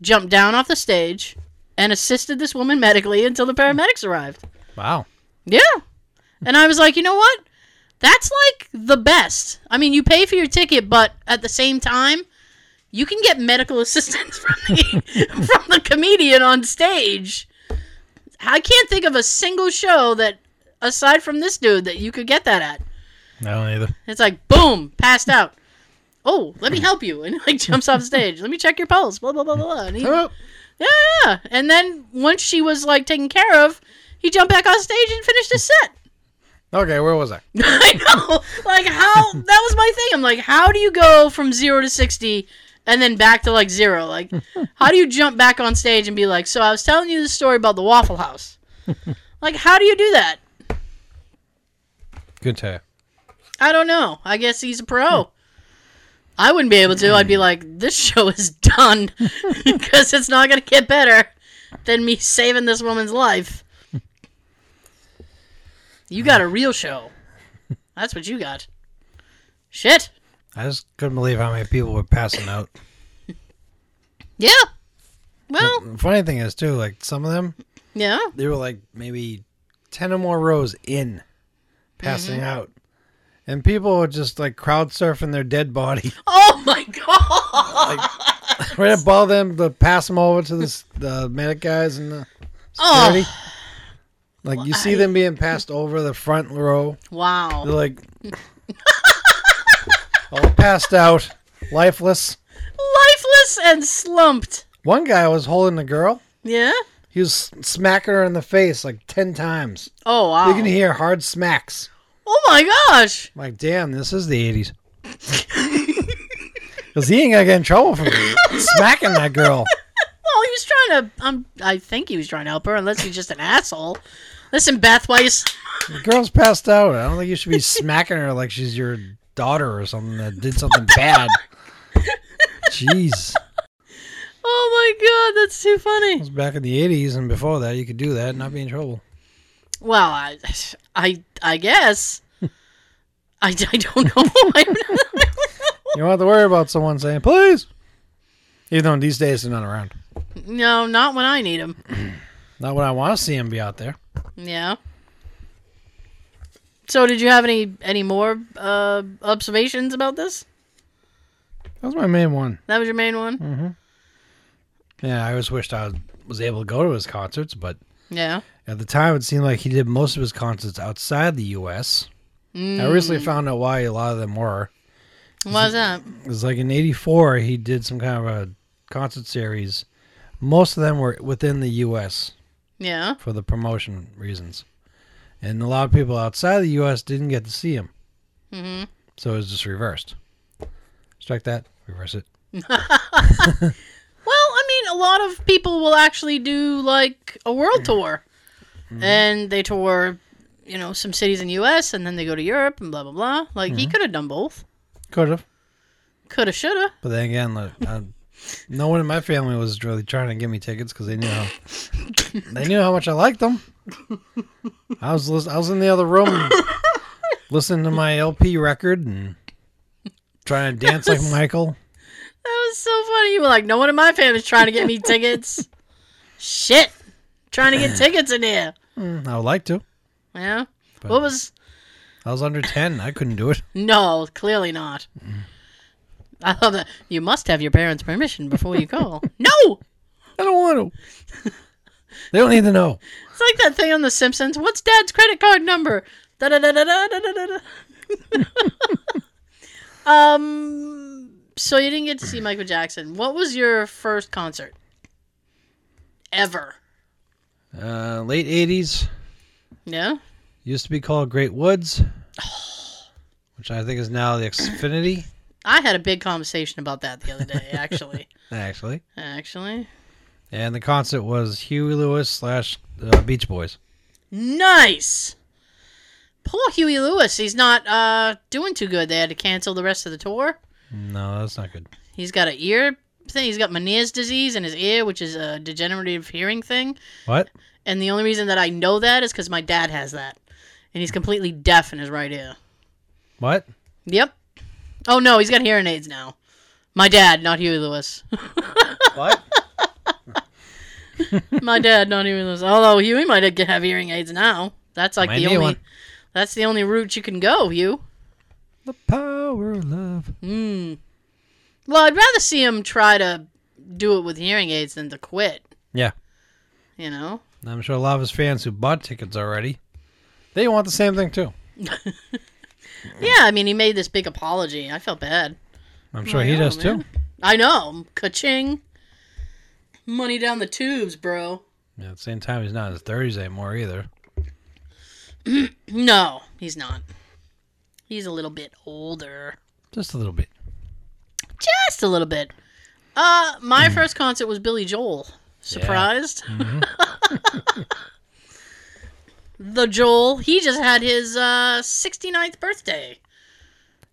jumped down off the stage, and assisted this woman medically until the paramedics arrived. Wow. Yeah. And I was like, you know what? That's like the best. I mean, you pay for your ticket, but at the same time, you can get medical <laughs> assistance from the <laughs> from the comedian on stage. I can't think of a single show that aside from this dude that you could get that at. I don't either. It's like boom, passed out. Oh, let me help you, <laughs> and like jumps off stage. Let me check your pulse. Blah blah blah blah. blah. And he, yeah, yeah. And then once she was like taken care of, he jumped back on stage and finished his set. Okay, where was I? <laughs> I know. Like how that was my thing. I'm like, how do you go from zero to sixty and then back to like zero? Like, <laughs> how do you jump back on stage and be like, so I was telling you the story about the Waffle House. like, how do you do that? Good tell. I don't know. I guess he's a pro. I wouldn't be able to. I'd be hmm. like, this show is done <laughs> because it's not gonna get better than me saving this woman's life. You got a real show. That's what you got. Shit. I just couldn't believe how many people were passing out. <laughs> Yeah. Well, The funny thing is too, like some of them, yeah. they were like maybe ten or more rows in, passing mm-hmm. out, and people were just like crowd surfing their dead body <laughs> Oh my god. right above them to pass them over to the the medic guys and the security. oh. Like you see them being passed over the front row. Wow. They're like all passed out, lifeless. Lifeless and slumped. One guy was holding the girl. Yeah. He was smacking her in the face like ten times. Oh wow. You can hear hard smacks. oh my gosh. I'm like, damn, this is the '80s. Because <laughs> he ain't gonna get in trouble for smacking that girl. <laughs> Well, he was trying to. Um, I think he was trying to help her, unless he's just an asshole. Listen, Beth, why you? The girl's passed out. I don't think you should be smacking her like she's your daughter or something that did something bad. <laughs> Jeez. Oh my god, that's too It funny. was back in the '80s, and before that, you could do that and not be in trouble. Well, I, I, I guess. <laughs> I, <laughs> I don't know. You don't have to worry about someone saying "please," even though these days they're not around. no, not when I need him. <clears throat> Not when I want to see them be out there. Yeah. So, did you have any any more uh, observations about this? That was my main one. That was your main one. Yeah, I always wished I was able to go to his concerts, but Yeah. at the time it seemed like he did most of his concerts outside the U.S. Mm. I recently found out why a lot of them were. Why's that? It was like in '84 he did some kind of a concert series. Most of them were within the U.S. Yeah. for the promotion reasons, and a lot of people outside the U.S. didn't get to see him. hmm So it's just reversed. Strike that, reverse it. <laughs> I mean, a lot of people will actually do like a world tour, mm-hmm. and they tour, you know, some cities in the U.S. and then they go to Europe and blah blah blah. Like he mm-hmm. could have done both. Could have. Coulda, shoulda. But then again, like, I, no one in my family was really trying to get me tickets because they knew how <laughs> they knew how much I liked them. I was I was in the other room listening to my LP record and trying to dance like <laughs> Michael. That was so funny. You were like, no one in my family's trying to get me tickets. Shit, trying to get tickets in here. Mm, I would like to. Yeah. But- What was? I was under ten. I couldn't do it. No, clearly not. I love that. You must have your parents' permission before you go. <laughs> no, I don't want to. they don't need to know. it's like that thing on The Simpsons. What's Dad's credit card number? Da da da da da da da da. Um. So you didn't get to see <clears throat> Michael Jackson. What was your first concert ever? Uh, late '80s Yeah. used to be called Great Woods, <sighs> which I think is now the Xfinity. I had a big conversation about that the other day. Actually, <laughs> Actually, actually, and the concert was Huey Lewis slash uh, Beach Boys. nice. Poor Huey Lewis. He's not uh doing too good. They had to cancel the rest of the tour. No, that's not good. He's got an ear thing. He's got Meniere's disease in his ear, which is a degenerative hearing thing. What? And the only reason that I know that is because my dad has that, and he's completely deaf in his right ear. What? Yep. Oh no, he's got hearing aids now. My dad, not Huey Lewis. <laughs> What? <laughs> my dad, not Huey Lewis. Although Huey might have hearing aids now. That's like Might the only. one. That's the only route you can go, Hugh. the power of love. Hmm. Well, I'd rather see him try to do it with hearing aids than to quit. Yeah. You know. I'm sure a lot of his fans who bought tickets already, they want the same thing too. <laughs> Yeah, I mean, he made this big apology. I felt bad. I'm sure he does man. too. I know. Ka-ching. Money down the tubes, bro. Yeah, at the same time, he's not in his 30s anymore either. <clears throat> No, he's not. He's a little bit older. Just a little bit. Just a little bit. Uh, my first concert was Billy Joel. Surprised? <laughs> the Joel. He just had his uh 69th birthday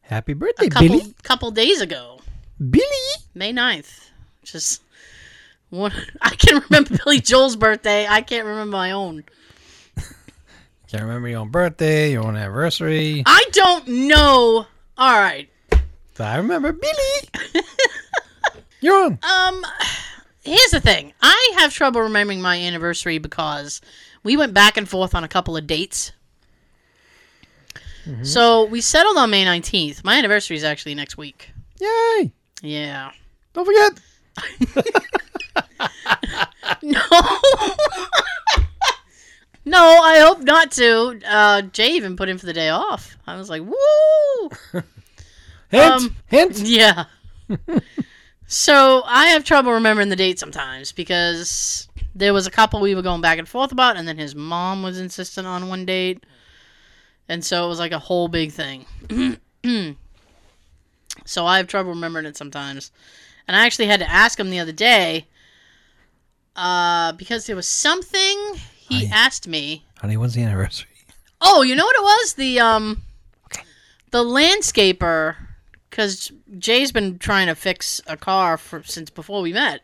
Happy birthday, a couple Billy. couple days ago. Billy. May 9th. Just one <laughs> I can remember Billy Joel's birthday. I can't remember my own. Can't remember your own birthday, your own anniversary. I don't know. All right. I remember Billy. <laughs> You're on. Um, here's the thing. I have trouble remembering my anniversary because we went back and forth on a couple of dates. So we settled on May 19th. My anniversary is actually next week. Yay! Yeah. Don't forget. <laughs> No. <laughs> no, I hope not to. Uh, Jay even put in for the day off. I was like, woo! <laughs> Hint. Um, hint. <laughs> Yeah. <laughs> so I have trouble remembering the date sometimes because there was a couple we were going back and forth about, and then his mom was insistent on one date, and so it was like a whole big thing. <clears throat> so I have trouble remembering it sometimes, and I actually had to ask him the other day uh, because there was something he asked me. Honey, when's the anniversary? Oh, you know what it was? The um, the landscaper, because Jay's been trying to fix a car for since before we met,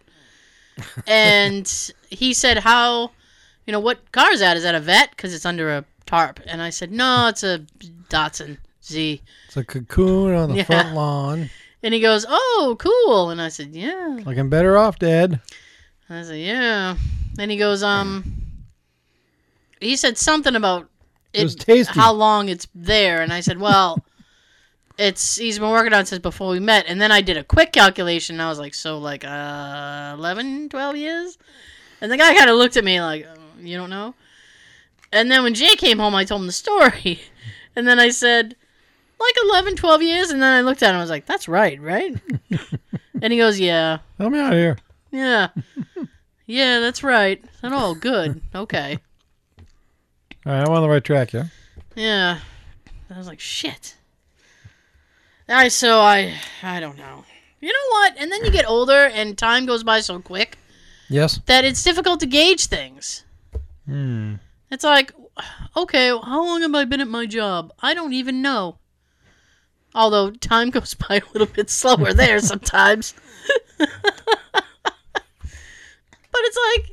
<laughs> and he said, "How, you know, what car is that? Is that a Vette? Because it's under a tarp." And I said, "No, it's a Datsun Z." It's a cocoon on the Yeah. front lawn. And he goes, "Oh, cool." And I said, "Yeah." Looking better off, Dad. And I said, "Yeah." Then he goes, "Um." He said something about It was tasty. how long it's there, and I said, "Well, it's he's been working on it since before we met." And then I did a quick calculation, and I was like, "So like uh, 11, 12 years?" And the guy kind of looked at me like, "Uh, "You don't know?" And then when Jay came home, I told him the story, <laughs> and then I said, "Like 11, 12 years." And then I looked at him, and I was like, "That's right, right?" <laughs> and he goes, "Yeah." Help me out here. Yeah. <laughs> Yeah, that's right. And said, oh, good. Okay. All right, I'm on the right track, yeah. Yeah. I was like, shit. I so I I don't know. You know what? And then you get older and time goes by so quick Yes. that it's difficult to gauge things. Hmm. It's like, okay, how long have I been at my job? I don't even know. Although time <laughs> goes by a little bit slower there sometimes. <laughs> but it's like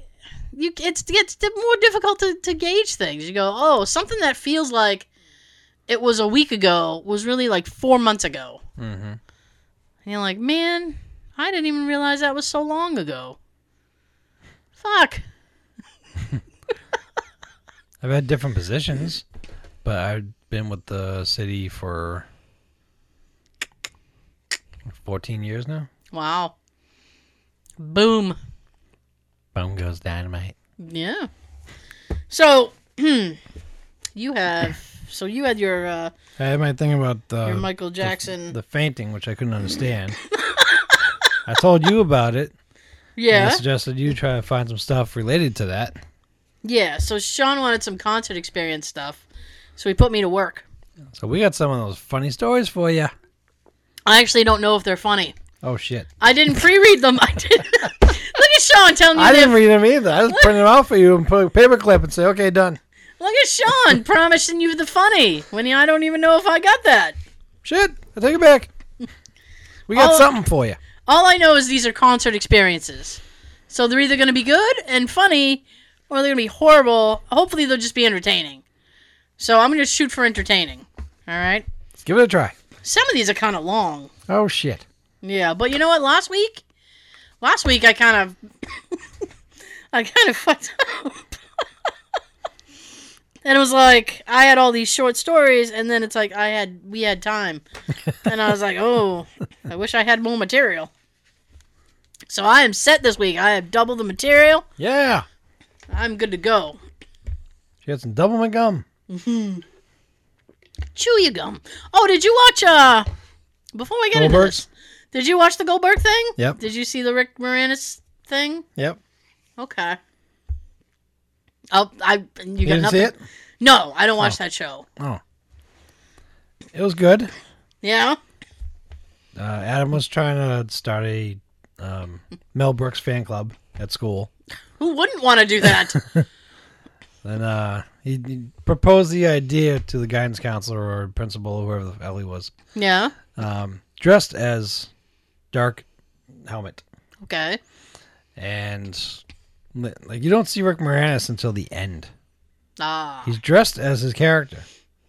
you it's it's more difficult to, to gauge things. You go, oh, something that feels like it was a week ago was really like four months ago. Mm-hmm. And you're like, man, I didn't even realize that was so long ago. Fuck. <laughs> I've had different positions, but I've been with the city for 14 years now. Wow. Boom. Boom goes dynamite. Yeah. So, <clears throat> you have. So you had your uh, I had my thing about uh, your Michael Jackson. the, fainting, which I couldn't understand. I told you about it. and I yeah. suggested you try to find some stuff related to that. Yeah. So Sean wanted some concert experience stuff, so he put me to work. So we got some of those funny stories for you. I actually don't know if they're funny. Oh shit! I didn't pre-read them. I did. <laughs> At Sean telling me I didn't read them either. I just printed them out for you and put a paper clip and say, "Okay, done." Look at Sean <laughs> promising you the funny when I don't even know if I got that. Shit! I take it back. We got Oh. something for you. All I know is these are concert experiences. So they're either going to be good and funny or they're going to be horrible. Hopefully they'll just be entertaining. So I'm going to shoot for entertaining. All right? Let's give it a try. Some of these are kind of long. Oh shit! Yeah, but you know what? Last week, last week I kind of, I kind of <laughs> fucked up. and it was like I had all these short stories, and then it's like I had we had time, and I was like, <laughs> oh, I wish I had more material. So I am set this week. I have double the material. Yeah. I'm good to go. She had some double my gum. Chew your gum. Oh, did you watch? Uh, before we get into this, did you watch the Goldberg thing? Yep. Did you see the Rick Moranis thing? Yep. Okay. Oh, I you, You got didn't nothing. see it? No, I don't watch Oh. that show. Oh. It was good. Yeah. Uh, Adam was trying to start a um, <laughs> Mel Brooks fan club at school. Who wouldn't want to do that? <laughs> Then uh, he, he proposed the idea to the guidance counselor or principal or whoever the hell he was, yeah. um, dressed as Dark Helmet. Okay. And like you don't see Rick Moranis until the end. Ah. He's dressed as his character,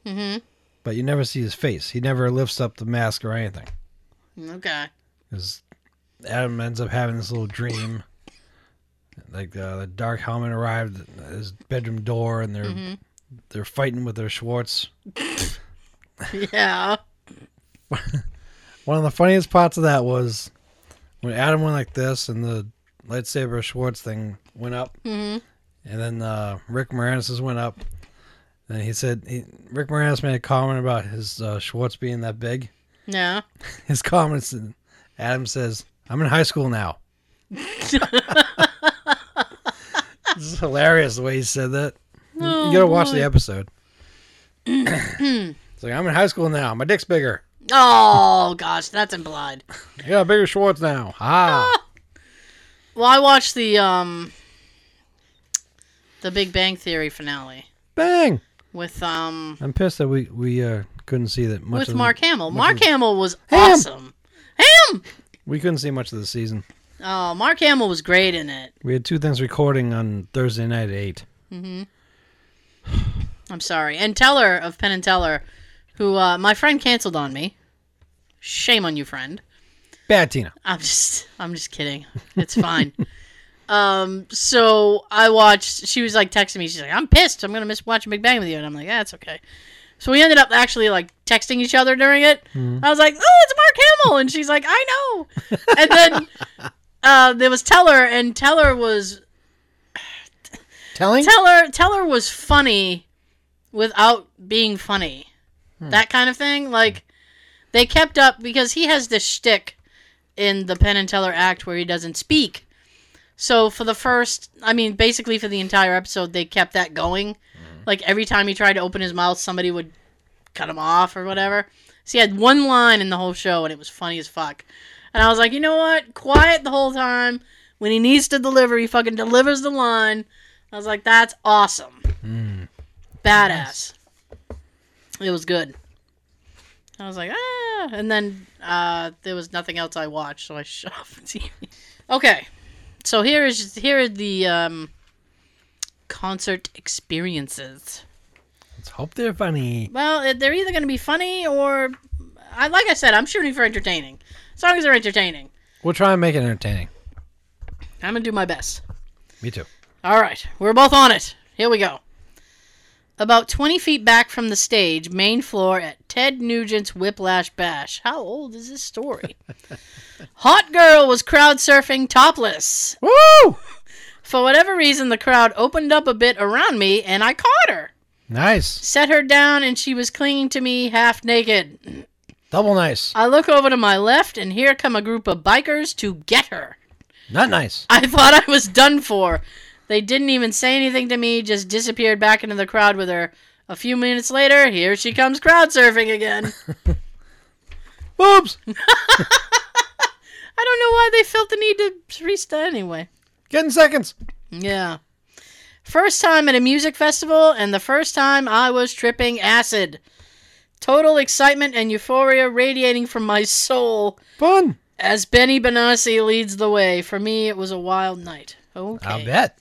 Mm-hmm. but you never see his face. He never lifts up the mask or anything. Okay. Because Adam ends up having this little dream. Like uh, the dark helmet arrived at his bedroom door, and they're Mhm. they're fighting with their Schwartz. <laughs> Yeah. <laughs> One of the funniest parts of that was when Adam went like this, and the lightsaber Schwartz thing went up, Mhm. and then uh, Rick Moranis' went up. And he said he, Rick Moranis made a comment about his uh, Schwartz being that big. Yeah. <laughs> His comments, and Adam says, "I'm in high school now." <laughs> This is hilarious the way he said that. You- Oh, you gotta watch boy. the episode. <clears throat> it's like I'm in high school now. My dick's bigger. Oh gosh, that's implied. Yeah, bigger Schwartz now. Ah, <laughs> Well, I watched the um, the Big Bang Theory finale bang! with um I'm pissed that we we uh, couldn't see that much. with of Mark the, Hamill. Mark Hamill was Ham! awesome. Ham. We couldn't see much of the season. Oh, Mark Hamill was great in it. We had two things recording on Thursday night at eight. Mm-hmm. <sighs> I'm sorry. And Teller of Penn and Teller, who uh, my friend canceled on me. Shame on you, friend. Bad Tina. I'm just I'm just kidding. It's fine. <laughs> um so I watched she was like texting me, she's like, I'm pissed, I'm gonna miss watching Big Bang with you and I'm like, That's okay. So we ended up actually like texting each other during it. I was like, Oh, it's Mark Hamill and she's like, I know. And then <laughs> uh there was Teller and Teller was Telling? Teller Teller was funny without being funny. That kind of thing. Like they kept up because he has this shtick in the Penn and Teller act where he doesn't speak. So for the first I mean, basically for the entire episode they kept that going. Mm-hmm. Like every time he tried to open his mouth somebody would cut him off or whatever. So he had one line in the whole show, and it was funny as fuck. And I was like, you know what? Quiet the whole time. When he needs to deliver, he fucking delivers the line. I was like, that's awesome. Hmm. Badass. It was good. I was like, ah. And then uh, there was nothing else I watched, so I shut <laughs> off the TV. Okay. So here is here are the um, concert experiences. Let's hope they're funny. Well, they're either going to be funny or, I like I said, I'm shooting for entertaining. As long as they're entertaining, We'll try and make it entertaining. I'm gonna do my best. Me too. All right, we're both on it. Here we go. About 20 feet back from the stage, main floor at Ted Nugent's Whiplash Bash. How old is this story? <laughs> Hot girl was crowd surfing topless. Woo! For whatever reason, the crowd opened up a bit around me and I caught her. Nice. Set her down and she was clinging to me half naked. Double nice. I look over to my left and here come a group of bikers to get her. Not nice. I thought I was done for. They didn't even say anything to me, just disappeared back into the crowd with her. A few minutes later, here she comes crowd surfing again. <laughs> Boobs. <laughs> I don't know why they felt the need to freestyle anyway. Getting seconds. Yeah. First time at a music festival, and the first time I was tripping acid. Total excitement and euphoria radiating from my soul Fun. as Benny Benassi leads the way. For me, it was a wild night. Okay. I'll bet.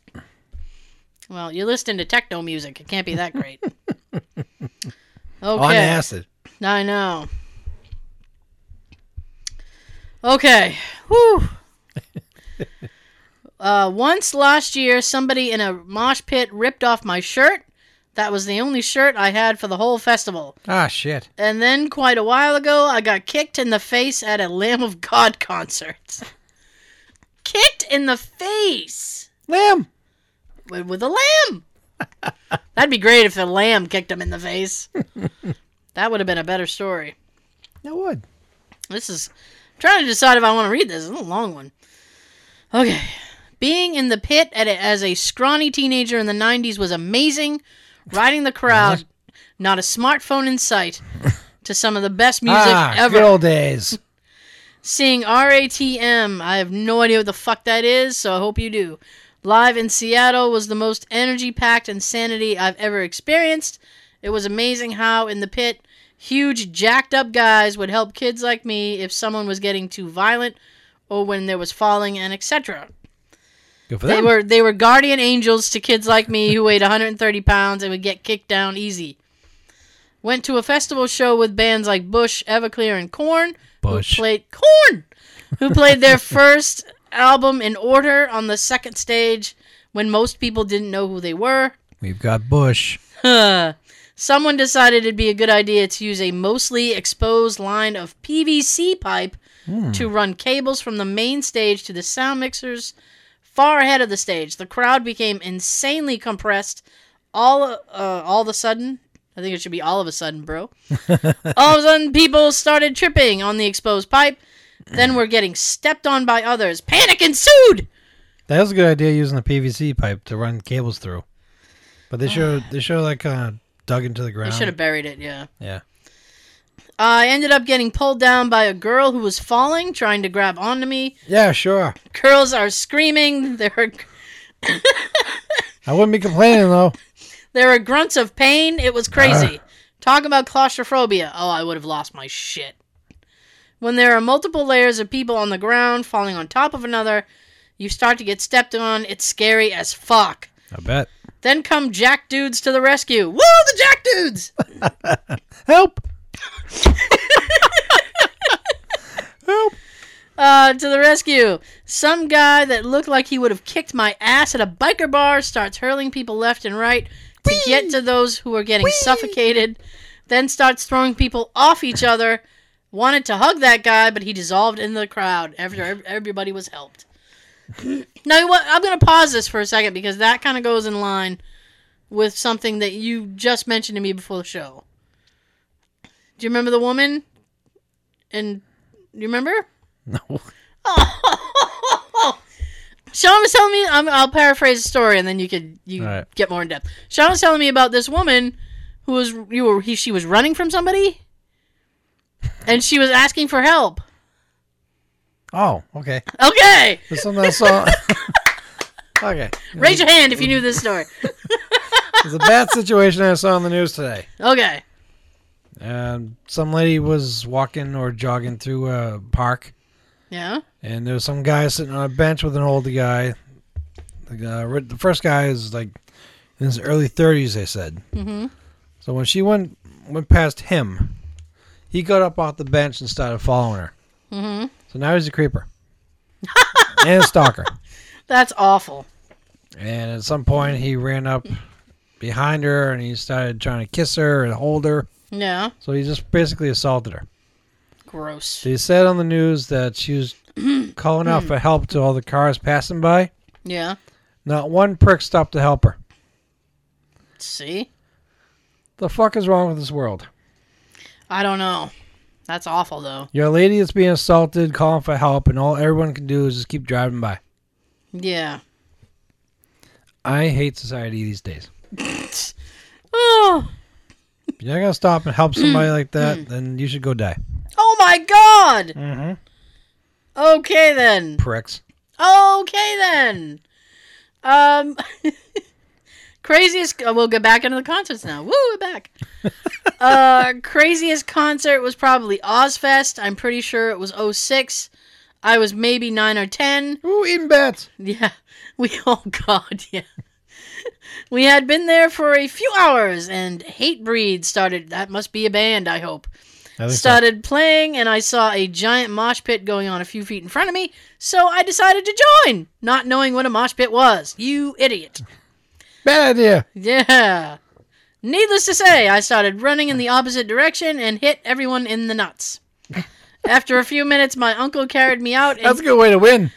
Well, you're listening to techno music. It can't be that great. <laughs> okay. On acid. I know. Okay. Whew. <laughs> uh, once last year, somebody in a mosh pit ripped off my shirt. That was the only shirt I had for the whole festival. Ah, shit. And then, quite a while ago, I got kicked in the face at a Lamb of God concert. <laughs> kicked in the face Lamb. With, with a lamb. That'd be great if the lamb kicked him in the face. that would have been a better story. That would. This is I'm trying to decide if I want to read this. It's a long one. Okay. Being in the pit at a, as a scrawny teenager in the 90s was amazing. Riding the crowd, not a smartphone in sight, <laughs> to some of the best music ah, ever. good old days. Seeing RATM, I have no idea what the fuck that is, so I hope you do. Live in Seattle was the most energy packed insanity I've ever experienced. It was amazing how, in the pit, huge, jacked up guys would help kids like me if someone was getting too violent or when there was falling and etc. They were they were guardian angels to kids like me who weighed 130 pounds and would get kicked down easy. Went to a festival show with bands like Bush, Everclear, and Korn. Bush. Who played Korn, who played their <laughs> first album in order on the second stage when most people didn't know who they were. We've got Bush. Someone decided it'd be a good idea to use a mostly exposed line of PVC pipe to run cables from the main stage to the sound mixers far ahead of the stage. The crowd became insanely compressed. All uh, all of a sudden, I think it should be all of a sudden, bro. <laughs> all of a sudden, people started tripping on the exposed pipe. Then we're getting stepped on by others. Panic ensued. That was a good idea using the PVC pipe to run cables through. But they show <sighs> they show like kind of dug into the ground. They should have buried it. Yeah. Yeah. I ended up getting pulled down by a girl who was falling, trying to grab onto me. Yeah, sure. Girls are screaming. There are <laughs> I wouldn't be complaining though. there are grunts of pain. It was crazy. <laughs> Talk about claustrophobia. Oh, I would have lost my shit. When there are multiple layers of people on the ground falling on top of another, you start to get stepped on. It's scary as fuck. I bet. Then come Jack Dudes to the rescue. Woo, the Jack Dudes! <laughs> Help! Help! <laughs> uh, to the rescue. Some guy that looked like he would have kicked my ass at a biker bar starts hurling people left and right to get to those who are getting suffocated, then starts throwing people off each other. Wanted to hug that guy, but he dissolved in the crowd after <laughs> everybody was helped. now, what? I'm going to pause this for a second because that kind of goes in line with something that you just mentioned to me before the show. Do you remember the woman? And you remember? No. <laughs> Sean was telling me. I'm, I'll paraphrase the story, and then you could you right. get more in depth. Sean was telling me about this woman who was you were he she was running from somebody. And she was asking for help. Oh, okay. Okay, There's something I saw. okay. raise your hand if you knew this story. <laughs> it's a bad situation I saw on the news today. Okay. And some lady was walking or jogging through a park, Yeah. and there was some guy sitting on a bench with an older guy. The, guy, the first guy is like in his early 30s, they said. Mm-hmm. So when she went went past him, he got up off the bench and started following her. Mm-hmm. So now he's a creeper <laughs> and a stalker. That's awful. And at some point, he ran up behind her and he started trying to kiss her and hold her. Yeah. So he just basically assaulted her. Gross. They said on the news that she was <clears throat> calling out for help to all the cars passing by. Yeah. Not one prick stopped to help her. See? The fuck is wrong with this world? I don't know. That's awful though. You're lady that's being assaulted, calling for help, and all everyone can do is just keep driving by. Yeah. I hate society these days. <laughs> Oh. If you're not gonna stop and help somebody like that, then you should go die. Oh my god. Mm-hmm. Okay then. Pricks. Okay then. Um <laughs> craziest uh, we'll get back into the concerts now. Woo, we're back. <laughs> uh craziest concert was probably Ozzfest. I'm pretty sure it was 06. I was maybe 9 or 10. Ooh, eating bats. Yeah. <laughs> We oh god, <laughs> yeah. We had been there for a few hours and Hatebreed started. That must be a band, I hope. I think so. started playing and I saw a giant mosh pit going on a few feet in front of me, so I decided to join, not knowing what a mosh pit was. You idiot. Bad idea. Yeah. Needless to say, I started running in the opposite direction and hit everyone in the nuts. After a few minutes, my uncle carried me out. And That's a good way to win.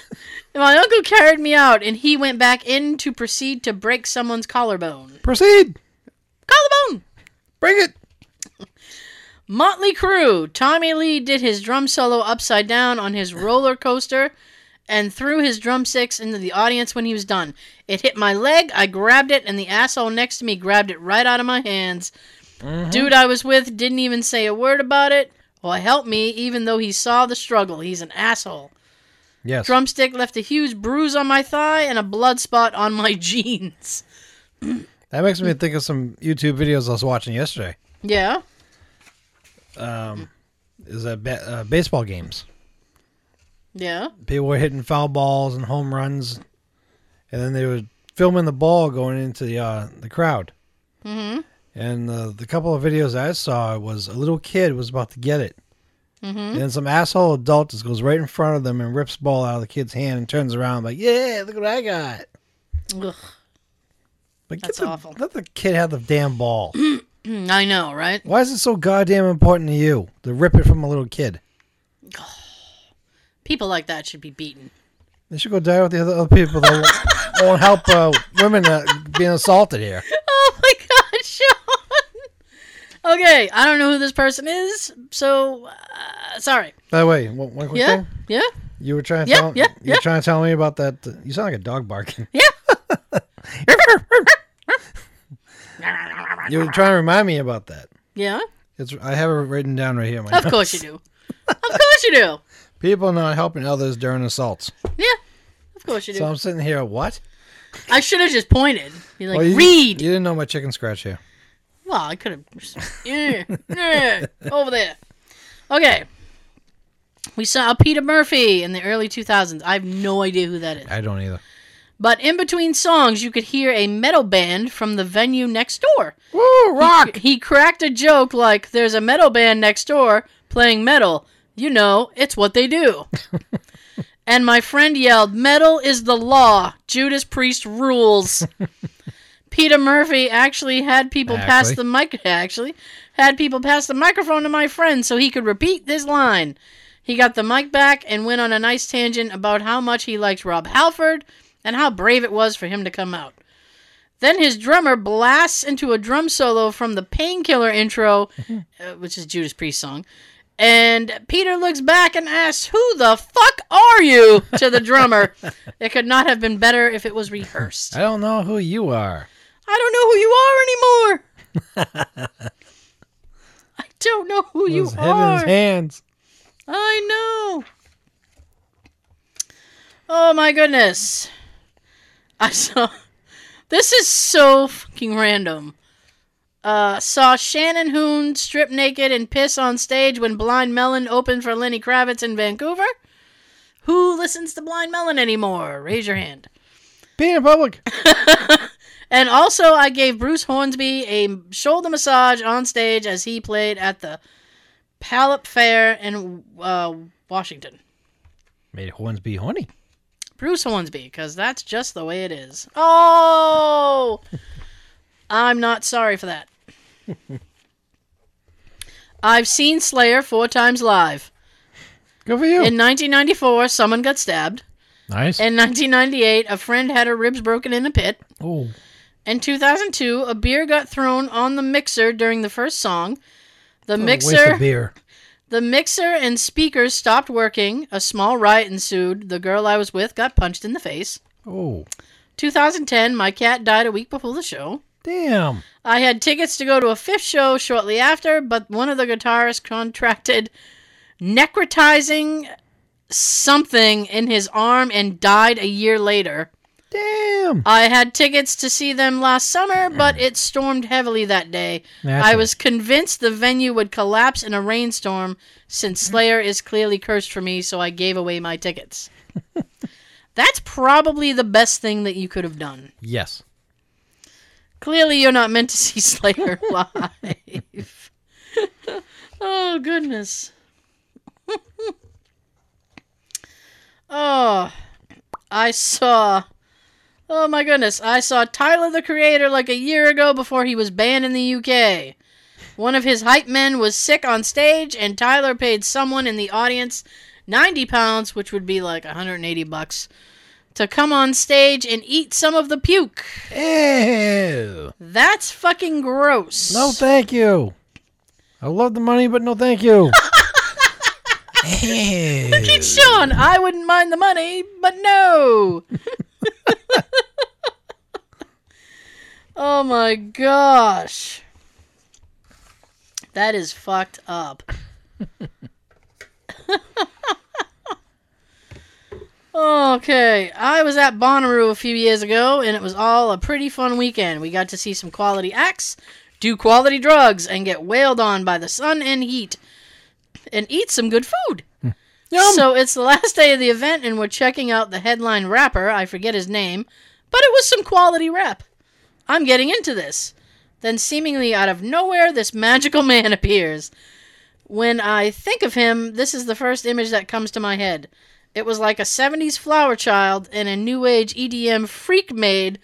<laughs> my uncle carried me out, and he went back in to proceed to break someone's collarbone. Proceed. Collarbone. Bring it. Motley Crue. Tommy Lee did his drum solo upside down on his roller coaster and threw his drumsticks into the audience when he was done. It hit my leg, I grabbed it, and the asshole next to me grabbed it right out of my hands. Dude I was with didn't even say a word about it. Well, help me, even though he saw the struggle. He's an asshole. Yes. Drumstick left a huge bruise on my thigh and a blood spot on my <laughs> jeans. That makes me think of some YouTube videos I was watching yesterday. Yeah? Um, is that ba- uh, baseball games? Yeah? People were hitting foul balls and home runs, and then they were filming the ball going into the uh, the crowd. Mm-hmm. And uh, the couple of videos I saw was a little kid was about to get it, Mm-hmm. and then some asshole adult just goes right in front of them and rips the ball out of the kid's hand and turns around like, "Yeah, look what I got." Ugh. Like, That's get the, awful. Let the kid have the damn ball. <clears throat> I know, right? Why is it so goddamn important to you to rip it from a little kid? People like that should be beaten. They should go die with the other, other people that won't, <laughs> help uh, women uh, being assaulted here. <laughs> Oh my god, Sean! Okay, I don't know who this person is, so uh, sorry. By the way, one, one quick Yeah? thing. Yeah? You were trying to Yeah, tell yeah, you were yeah. trying to tell me about that. Uh, you sound like a dog barking. Yeah. <laughs> You were trying to remind me about that. Yeah? It's I have it written down right here. in My Of course you do. Of course you do. People not helping others during assaults. Yeah. Of course you do. So I'm sitting here. What? I should have just pointed. Be like, Well, you, read. You didn't know my chicken scratch here. Well, I could have. Yeah, yeah, over there. Okay. We saw Peter Murphy in the early 2000s. I have no idea who that is. I don't either. But in between songs, you could hear a metal band from the venue next door. Woo! Rock. He cracked a joke like, There's a metal band next door playing metal. You know, it's what they do. <laughs> and my friend yelled, Metal is the law. Judas Priest rules. <laughs> Peter Murphy actually had people pass the mic <laughs> actually had people pass the microphone to my friend so he could repeat this line. He got the mic back and went on a nice tangent about how much he liked Rob Halford and how brave it was for him to come out. Then his drummer blasts into a drum solo from the Painkiller intro, uh, which is Judas Priest song. And Peter looks back and asks, "Who the fuck are you?" to the drummer. <laughs> it could not have been better if it was rehearsed. I don't know who you are. I don't know who you are anymore. <laughs> I don't know who you was hidden in are. his hands. I know. Oh my goodness. I saw. <laughs> This is so fucking random. Uh, saw Shannon Hoon strip naked and piss on stage when Blind Melon opened for Lenny Kravitz in Vancouver. Who listens to Blind Melon anymore? Raise your hand. Being in public. <laughs> And also, I gave Bruce Hornsby a shoulder massage on stage as he played at the Puyallup Fair in uh, Washington. Made Hornsby horny. Bruce Hornsby, because that's just the way it is. Oh! <laughs> I'm not sorry for that. <laughs> I've seen Slayer four times live. Good for you. In 1994, someone got stabbed. nice. In 1998, a friend had her ribs broken in a pit. oh, In 2002, a beer got thrown on the mixer during the first song. The oh, waste mixer beer. <laughs> the mixer and speakers stopped working. A small riot ensued. The girl I was with got punched in the face. Oh, 2010, my cat died a week before the show. Damn. I had tickets to go to a fifth show shortly after, but one of the guitarists contracted necrotizing something in his arm and died a year later. Damn. I had tickets to see them last summer, but it stormed heavily that day. I Naturally. was convinced the venue would collapse in a rainstorm since Slayer is clearly cursed for me, so I gave away my tickets. <laughs> That's probably the best thing that you could have done. Yes. Clearly, you're not meant to see Slayer <laughs> live. oh, goodness. oh, I saw. Oh, my goodness. I saw Tyler the Creator like a year ago before he was banned in the UK. One of his hype men was sick on stage, and Tyler paid someone in the audience 90 pounds, which would be like 180 bucks, to come on stage and eat some of the puke. Ew. That's fucking gross. No, thank you. I love the money, but no, thank you. <laughs> Ew. Look at Sean, I wouldn't mind the money, but no. <laughs> oh my gosh. That is fucked up. <laughs> okay, I was at Bonnaroo a few years ago, and it was all a pretty fun weekend. We got to see some quality acts, do quality drugs, and get wailed on by the sun and heat, and eat some good food. Hmm. Yum. So it's the last day of the event, and we're checking out the headline rapper. I forget his name, but it was some quality rap. I'm getting into this. Then, seemingly out of nowhere, this magical <laughs> man appears. When I think of him, this is the first image that comes to my head. It was like a 70s flower child and a new age EDM freak made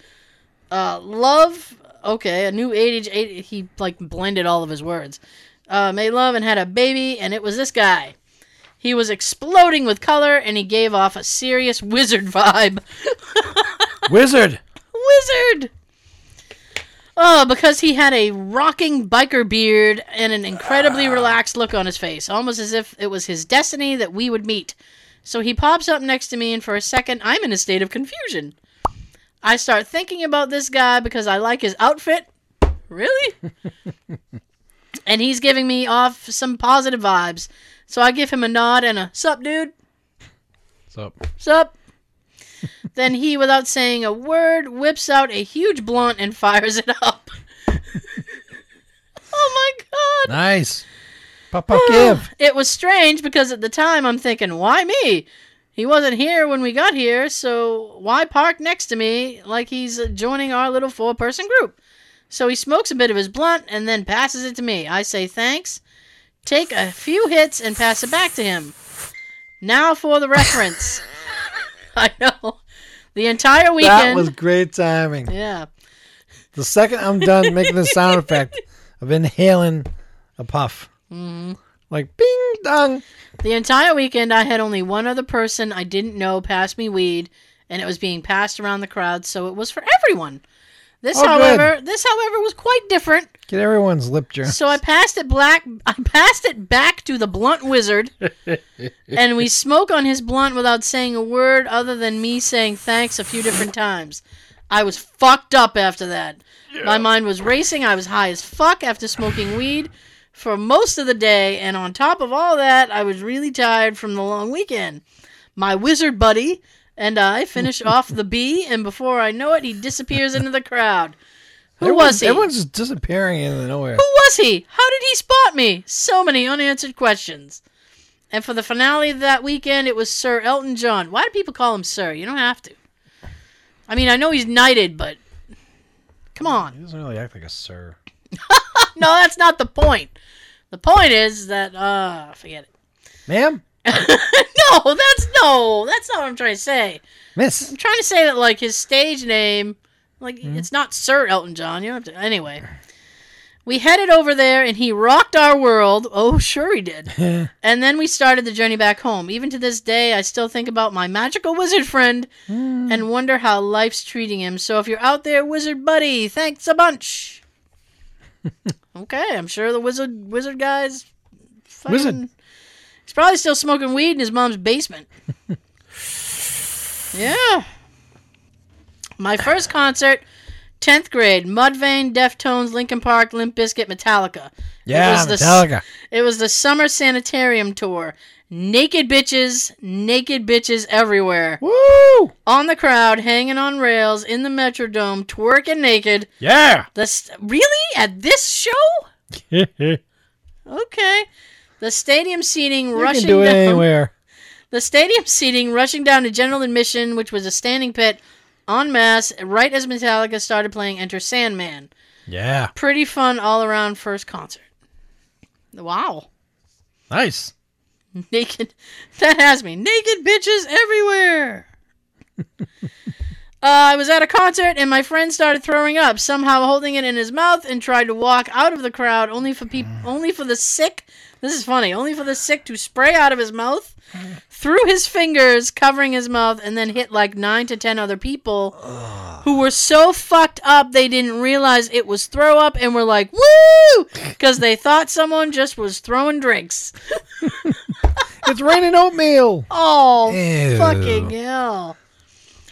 uh, love. Okay, a new age. He like blended all of his words. Uh, made love and had a baby, and it was this guy. He was exploding with color, and he gave off a serious <laughs> wizard vibe. <laughs> Wizard. wizard! Oh, because he had a rocking biker beard and an incredibly relaxed look on his face, almost as if it was his destiny that we would meet. So he pops up next to me, and for a second, I'm in a state of confusion. I start thinking about this guy because I like his outfit. Really? <laughs> and he's giving me off some positive vibes. So I give him a nod and a sup, dude. So, Sup? then he, without saying a word, whips out a huge blunt and fires it up. <laughs> oh my god! nice. Papa give. Oh, it was strange because at the time I'm thinking, why me? He wasn't here when we got here, so why park next to me like he's joining our little four person group? So he smokes a bit of his blunt and then passes it to me. I say thanks, take a few hits, and pass it back to him. Now for the reference. <laughs> I know. The entire weekend. That was great timing. yeah. The second I'm done making the sound <laughs> effect of inhaling a puff, Mm-hmm. like bing dong. The entire weekend, I had only one other person I didn't know pass me weed, and it was being passed around the crowd, so it was for everyone. This, Oh, good. however, this, however, was quite different. Get everyone's lip germs. So I passed it black. I passed it back to the blunt wizard, <laughs> and we smoke on his blunt without saying a word other than me saying thanks a few different times. I was fucked up after that. My mind was racing. I was high as fuck after smoking weed for most of the day, and on top of all that, I was really tired from the long weekend. My wizard buddy and I finish off the bee, and before I know it, he disappears into the crowd. Who Everyone- was he? Everyone's just disappearing into nowhere. Who was he? How did he spot me? So many unanswered questions. And for the finale of that weekend, it was Sir Elton John. Why do people call him Sir? You don't have to. I mean, I know he's knighted, but come on. He doesn't really act like a sir. <laughs> No, that's not the point. The point is that uh forget it. Ma'am? <laughs> No, that's no, that's not what I'm trying to say. Miss. I'm trying to say that like his stage name, like it's not Sir Elton John. You don't have to. Anyway, we headed over there and he rocked our world. Oh, sure he did. <laughs> and then we started the journey back home. Even to this day, I still think about my magical wizard friend and wonder how life's treating him. So if you're out there, wizard buddy, thanks a bunch. <laughs> okay, I'm sure the wizard wizard guys. fucking- Wizard. He's probably still smoking weed in his mom's basement. <laughs> yeah. My first concert, 10th grade, Mudvayne, Deftones, Linkin Park, Limp Bizkit, Metallica. Yeah, was the Metallica. It was the Summer Sanitarium Tour. Naked bitches, naked bitches everywhere. Woo! On the crowd, hanging on rails, in the Metrodome, twerking naked. Yeah! The st- really? At this show? <laughs> Okay. The stadium seating You rushing can do it down. anywhere. The stadium seating rushing down to general admission, which was a standing pit en masse, right as Metallica started playing Enter Sandman. Yeah. Pretty fun all around first concert. Wow. Nice. Naked. <laughs> That has me. Naked bitches everywhere. <laughs> uh, I was at a concert and my friend started throwing up, somehow holding it in his mouth, and tried to walk out of the crowd, only for people, only for the sick. This is funny. Only for the sick to spray out of his mouth, through his fingers, covering his mouth, and then hit like nine to ten other people who were so fucked up they didn't realize it was throw up and were like, "Woo!" because they thought someone just was throwing drinks. <laughs> It's raining oatmeal. <laughs> Oh, Ew. fucking hell.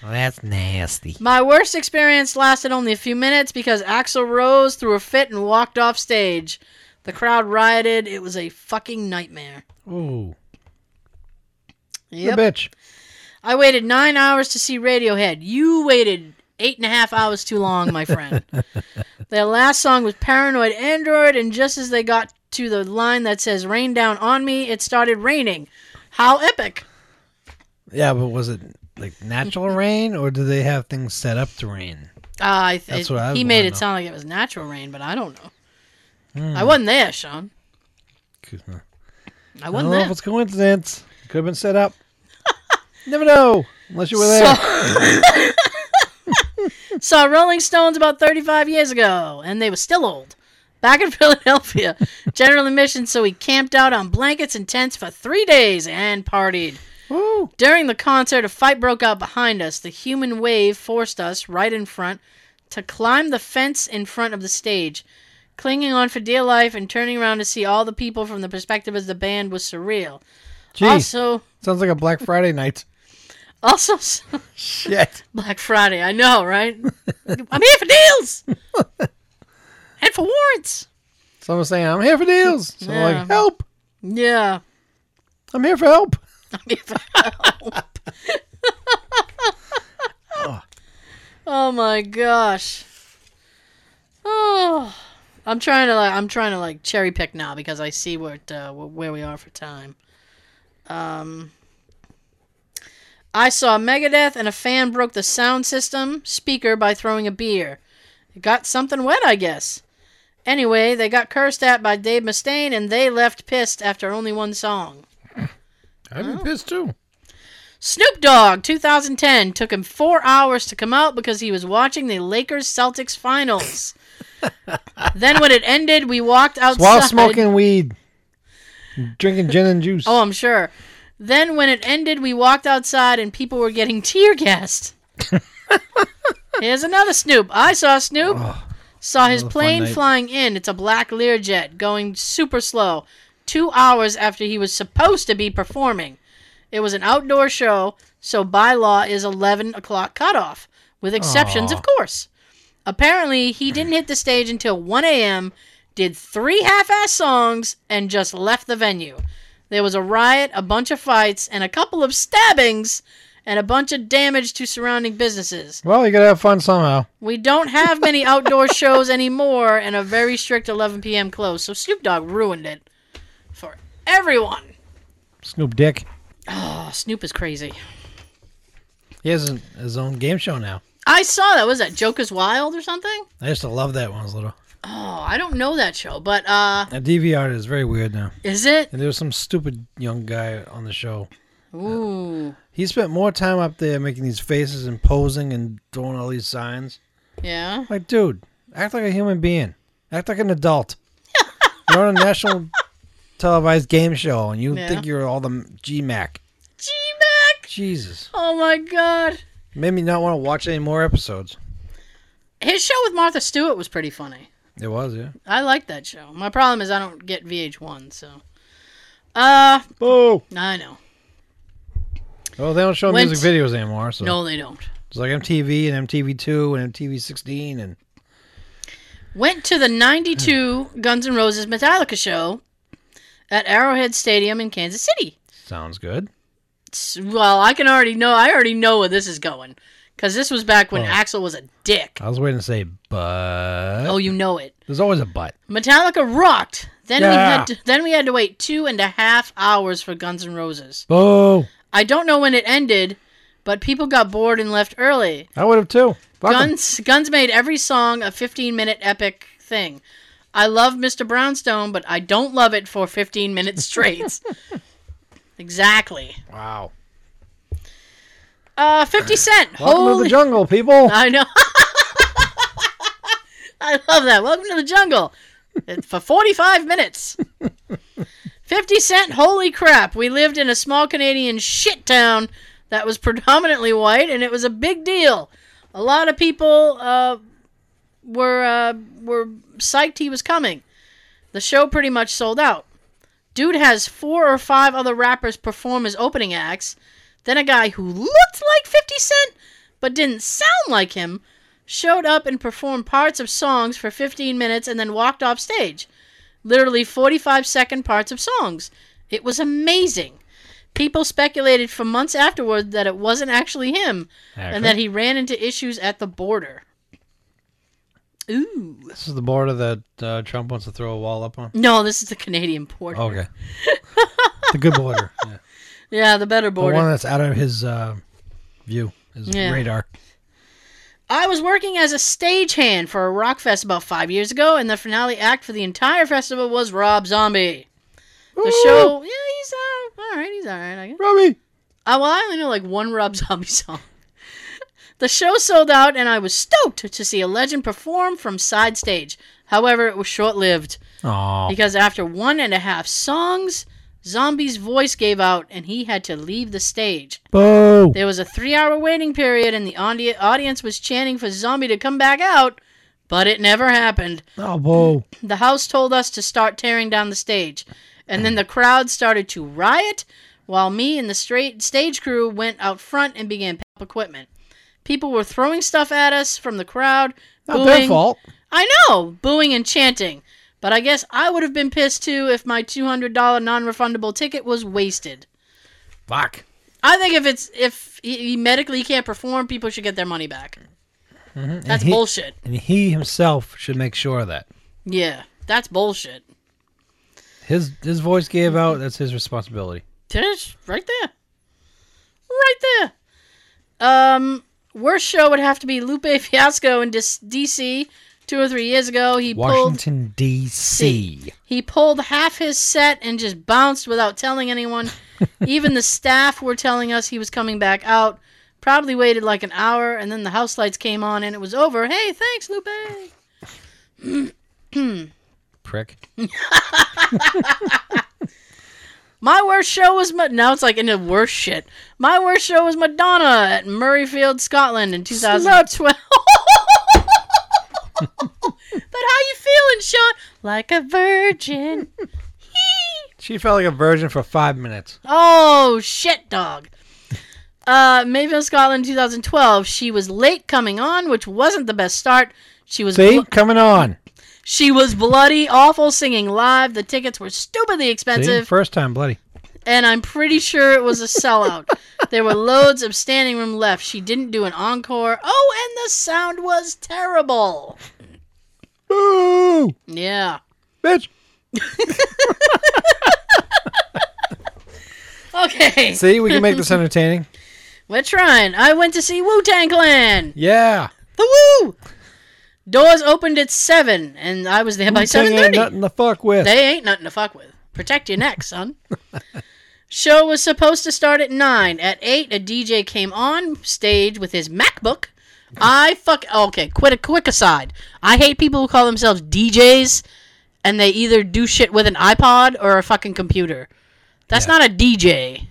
Oh, that's nasty. My worst experience lasted only a few minutes because Axl Rose threw a fit and walked off stage. The crowd rioted. It was a fucking nightmare. Ooh. Yep. The bitch. I waited nine hours to see Radiohead. You waited eight and a half hours too long, my friend. <laughs> Their last song was Paranoid Android, and just as they got to the line that says rain down on me, it started raining. How epic. Yeah, but was it like natural rain or do they have things set up to rain? Uh, That's what I he made it know. sound like it was natural rain, but I don't know. Hmm. I wasn't there, Sean. I I don't wasn't know there. if it's coincidence. It Could have been set up. Never know unless you were there. <laughs> Saw Rolling Stones about 35 years ago, and they were still old. Back in <laughs> Philadelphia, general admission, so we camped out on blankets and tents for three days and partied. Woo. During the concert, a fight broke out behind us. The human wave forced us, right in front, to climb the fence in front of the stage. Clinging on for dear life and turning around to see all the people from the perspective of the band was surreal. Gee, Also, sounds like a Black Friday night. also <laughs> Shit. Black Friday. I know, right? <laughs> I'm here for deals <laughs> and for warrants. Someone's saying, I'm here for deals. So Yeah. like, help. Yeah. I'm here for help. <laughs> Help. <laughs> oh my gosh. Oh, I'm trying to like I'm trying to like cherry pick now because I see where it, uh, where we are for time. Um. I saw Megadeth and a fan broke the sound system speaker by throwing a beer. It got something wet, I guess. Anyway, they got cursed at by Dave Mustaine and they left pissed after only one song. I'd be oh. pissed too. Snoop Dogg, 2010, took him four hours to come out because he was watching the Lakers Celtics finals. <laughs> then when it ended, we walked outside. While smoking weed, drinking gin and juice. Oh, I'm sure. Then when it ended, we walked outside and people were getting tear gassed. <laughs> Here's another Snoop. I saw Snoop. saw his plane flying in. It's a black Learjet going super slow. Two hours after he was supposed to be performing. It was an outdoor show, so by law is 11 o'clock cutoff, with exceptions, Aw. of course. Apparently, he didn't hit the stage until 1 a.m., did three half-ass songs, and just left the venue. There was a riot, a bunch of fights, and a couple of stabbings, and a bunch of damage to surrounding businesses. Well, you gotta have fun somehow. We don't have many outdoor shows anymore, and a very strict 11 p.m. close. So Snoop Dogg ruined it everyone. Snoop Dick. Oh, Snoop is crazy. He has his- own game show now. I saw that. Was that Joker's Wild or something? I used to love that when I was little. Oh, I don't know that show, but uh, That DVR is very weird now. is it? And there was some stupid young guy on the show. Ooh, He spent more time up there making these faces and posing and throwing all these signs. yeah. Like, dude, act like a human being. Act like an adult. <laughs> you're on a national televised game show and you Yeah. think you're all the GMAC. G Mac. Jesus. Oh my God. Made me not want to watch any more episodes. His show with Martha Stewart was pretty funny. It was, yeah. I liked that show. My problem is I don't get VH1, so. Uh, Oh. I know. Well, they don't show Went- music videos anymore, so No, they don't. it's like MTV and MTV2 and MTV 16 and Went to the 92 Guns N' Roses Metallica show at Arrowhead Stadium in Kansas City. sounds good. S- Well, I can already know. I already know where this is going. Because this was back when Oh. Axl was a dick. I was waiting to say, but Oh, you know it. there's always a but. Metallica rocked. Then we had to, then we had to wait two and a half hours for Guns N' Roses. Oh. I don't know when it ended, but people got bored and left early. I would have too. Fuck 'em. Guns Guns made every song a 15 minute epic thing. I love Mr. Brownstone, but I don't love it for 15 minutes straight. <laughs> exactly. Wow. Uh, 50 Cent. Welcome to Holy the jungle, people. <laughs> I know. I love that. Welcome to the jungle. For 45 minutes. 50 Cent, holy crap. We lived in a small Canadian shit town that was predominantly white, and it was a big deal. A lot of people uh, were, uh, were psyched he was coming. The show pretty much sold out. Dude has four or five other rappers perform his opening acts. Then a guy who looked like 50 Cent but didn't sound like him showed up and performed parts of songs for 15 minutes and then walked off stage. Literally 45 second parts of songs. It was amazing. People speculated for months afterward that it wasn't actually him and that he ran into issues at the border. Ooh. this is the border that uh, Trump wants to throw a wall up on. No, this is the Canadian border. Okay. the good border. <laughs> Yeah. Yeah, the better The border. one that's out of his uh, view, his Yeah. radar. I was working as a stagehand for a rock fest about five years ago, and the finale act for the entire festival was Rob Zombie. The show, yeah, he's uh, all right. He's all right. I guess. Robbie. Uh, well, I only know like one Rob Zombie <laughs> song. The show sold out, and I was stoked to see a legend perform from side stage. However, it was short lived because after one and a half songs, Zombie's voice gave out, and he had to leave the stage. Boo. There was a three hour waiting period, and the audi- audience was chanting for Zombie to come back out, but it never happened. Oh, boo. The house told us to start tearing down the stage, and then the crowd started to riot, while me and the straight stage crew went out front and began picking up equipment. People were throwing stuff at us from the crowd, Not their fault. I know, booing and chanting. But I guess I would have been pissed too if my $200 non refundable ticket was wasted. Fuck. I think if it's if he, he medically can't perform, people should get their money back. Mhm. That's and he, bullshit. And he himself should make sure of that. Yeah, that's bullshit. His his voice gave out. That's his responsibility. Just right there, right there. Um, worst show would have to be Lupe <laughs> Fiasco in DC two or three years ago. He Washington D.C. he pulled half his set and just bounced without telling anyone. <laughs> Even the staff were telling us he was coming back out. Probably waited like an hour, and then the house lights came on, and it was over. Hey, thanks, Lupe. Prick. <laughs> My worst show was Ma- now it's like into worst shit. My worst show was Madonna at Murrayfield, Scotland in 2012. <laughs> but how you feeling, Sean? Like a virgin. <laughs> She felt like a virgin for five minutes. Oh shit, dog. Uh, Mayfield, Scotland, 2012. She was late coming on, which wasn't the best start. She was See, blo- coming on. She was bloody, awful singing live. The tickets were stupidly See? expensive, First time, bloody. and I'm pretty sure it was a sellout. there were loads of standing room left. She didn't do an encore. Oh, and the sound was terrible. Boo! Yeah. Bitch. <laughs> Okay. See, we can make this <laughs> entertaining. We're trying. I went to see Wu Tang Clan. Yeah. The Woo! Doors opened at 7, and I was there by ain't 7.30. nothing to fuck with. They ain't nothing to fuck with. Protect your neck, son. <laughs> Show was supposed to start at 9. At 8, a DJ came on stage with his MacBook. I fuck. Okay, quit a quick aside. I hate people who call themselves DJs and they either do shit with an iPod or a fucking computer. That's Yeah. not a DJ.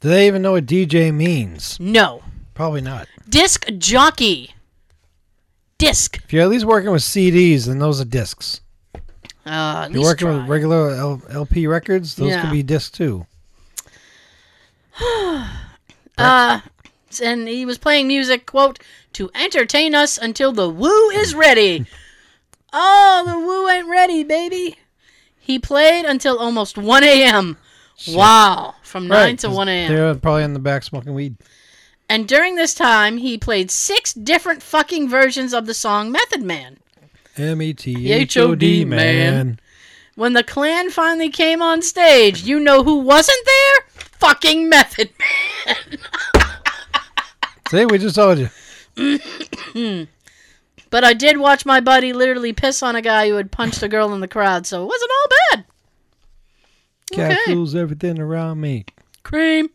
Do they even know what DJ means? No. Probably not. Disc jockey. Disc. If you're at least working with CDs, then those are discs. Uh, at you're least working try. with regular L- LP records, those Yeah. could be discs too. <sighs> Uh, and he was playing music, quote, to entertain us until the Wu is ready. <laughs> oh, the Wu ain't ready, baby. He played until almost 1 a.m. Wow. From 9 to 'cause 1 a.m. They're probably in the back smoking weed. And during this time, he played six different fucking versions of the song Method Man. M E T H O D man. When the Clan finally came on stage, you know who wasn't there? Fucking Method Man. <laughs> See, we just told you. <coughs> But I did watch my buddy literally piss on a guy who had punched a girl in the crowd, so it wasn't all bad. Cat Okay. everything around me. Cream.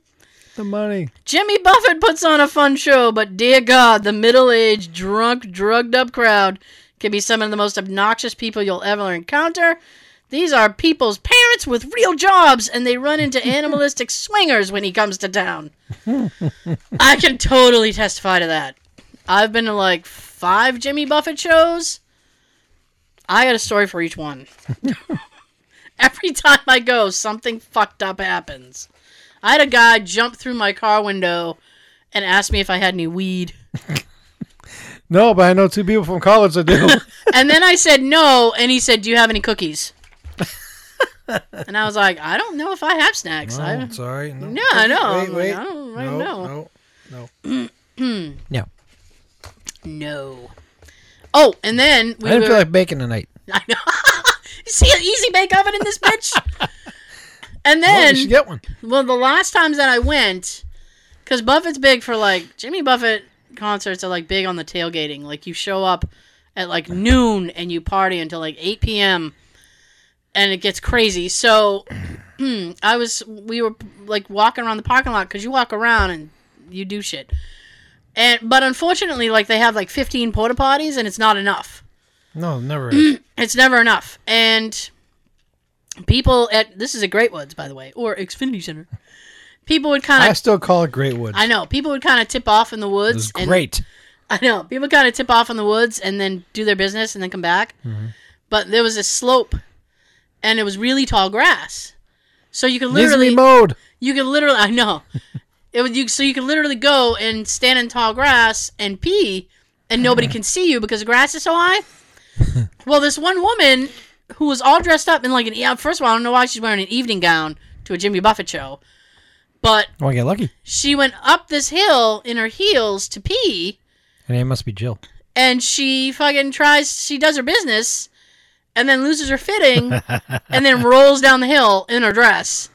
The money. Jimmy Buffett puts on a fun show, but dear God, the middle aged, drunk, drugged up crowd can be some of the most obnoxious people you'll ever encounter. These are people's parents with real jobs, and they run into <laughs> animalistic swingers when he comes to town. I can totally testify to that. I've been to like five Jimmy Buffett shows. I got a story for each one. <laughs> Every time I go, something fucked up happens. I had a guy jump through my car window and ask me if I had any weed. <laughs> No, but I know two people from college that do. <laughs> And then I said no, and he said, "Do you have any cookies?" <laughs> and I was like, "I don't know if I have snacks." no, I, sorry. No, Yeah, I know. Wait, I'm like, wait. I don't- I no, know. no, no. <clears throat> no. no. Oh, and then we I didn't were. feel like baking tonight. I know. you see an easy bake oven in this bitch. And then you get one. Well, the last times that I went, because Buffett's big for like Jimmy Buffett concerts are like big on the tailgating. Like you show up at like noon and you party until like eight p.m. and it gets crazy. So <clears throat> I was we were like walking around the parking lot because you walk around and you do shit. And but unfortunately, like they have like fifteen porta potties and it's not enough No, never. <clears throat> it's never enough. And people at this is a Great Woods, by the way, or Xfinity Center. People would kind of. I still call it Great Woods. I know, people would kind of tip off in the It woods. was and, great. I know, people kind of tip off in the woods and then do their business and then come back. Mm-hmm. But there was a slope, and it was really tall grass, so you could Needs to be literally, you could literally, I know, it was you. So you could literally go and stand in tall grass and pee, and nobody <laughs> can see you because the grass is so high. <laughs> well, this one woman who was all dressed up in like an yeah. First of all, I don't know why she's wearing an evening gown to a Jimmy Buffett show, but Oh, I get lucky. she went up this hill in her heels to pee, Her name must be Jill. and she fucking tries. She does her business, and then loses her fitting, <laughs> and then rolls down the hill in her dress.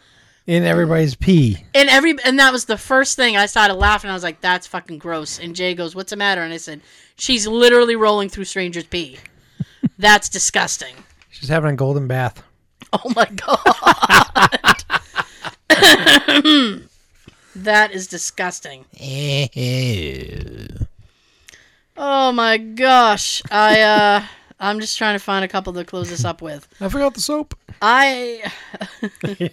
In everybody's pee. And every and that was the first thing I started laughing. I was like, "That's fucking gross." And Jay goes, "What's the matter?" And I said, "She's literally rolling through strangers' pee. <laughs> That's disgusting." She's having a golden bath. <laughs> Oh my god, <coughs> <coughs> that is disgusting. <laughs> Oh my gosh, I uh, I'm just trying to find a couple to close this up with. I forgot the soap. I. <laughs>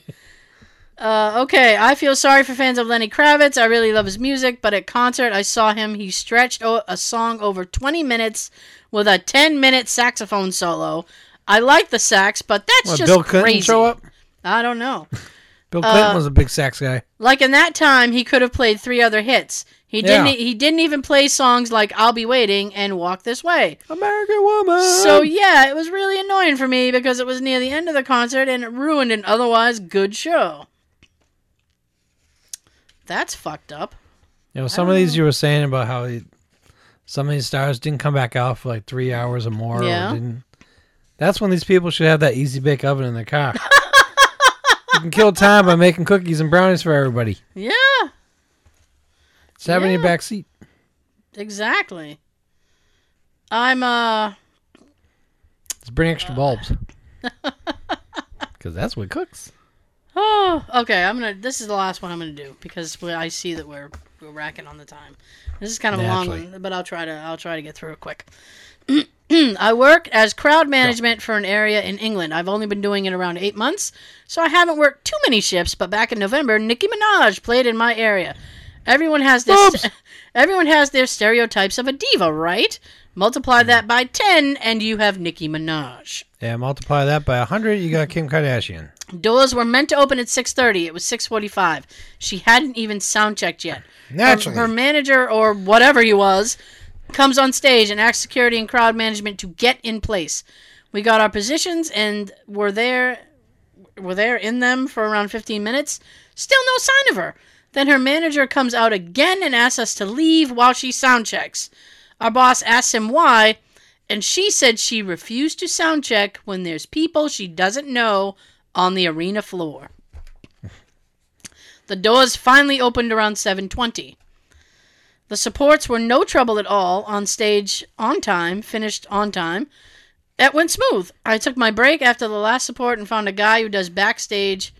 uh, okay, I feel sorry for fans of Lenny Kravitz. I really love his music, but at concert I saw him. He stretched o- a song over 20 minutes with a 10 minute saxophone solo. I like the sax, but that's What, just Bill Clinton crazy. show up? I don't know. Bill Clinton Uh, was a big sax guy. Like in that time, he could have played three other hits. He didn't. He didn't even play songs like "I'll Be Waiting" and "Walk This Way." American woman. So yeah, it was really annoying for me because it was near the end of the concert and it ruined an otherwise good show. That's fucked up. you know, some of these you were saying about how he, some of these stars didn't come back out for like three hours or more. Yeah. Or didn't. That's when these people should have that easy bake oven in their car. you can kill time by making cookies and brownies for everybody. Yeah, Just have it in your Yeah. back seat. exactly. I'm uh Just bring extra bulbs. <laughs> Because that's what cooks. oh okay. I'm gonna. This is the last one I'm gonna do because I see that we're we're racking on the time. This is kind of a long one, but I'll try to I'll try to get through it quick. <clears throat> I work as crowd management for an area in England. I've only been doing it around eight months, so I haven't worked too many shifts. But back in November, Nicki Minaj played in my area. Everyone has their st- <laughs> everyone has their stereotypes of a diva, right? Multiply that by ten, and you have Nicki Minaj. Yeah, multiply that by 100, you got Kim Kardashian. Doors were meant to open at 6:30. It was 6:45. She hadn't even sound checked yet. Her- Naturally. Um, her manager or whatever he was comes on stage and asks security and crowd management to get in place. We got our positions and were there were there in them for around 15 minutes. Still no sign of her. Then her manager comes out again and asks us to leave while she sound checks. Our boss asks him why, and she said she refused to sound check when there's people she doesn't know on the arena floor. The doors finally opened around 7:20. The supports were no trouble at all on stage on time, finished on time. It went smooth. I took my break after the last support and found a guy who does backstage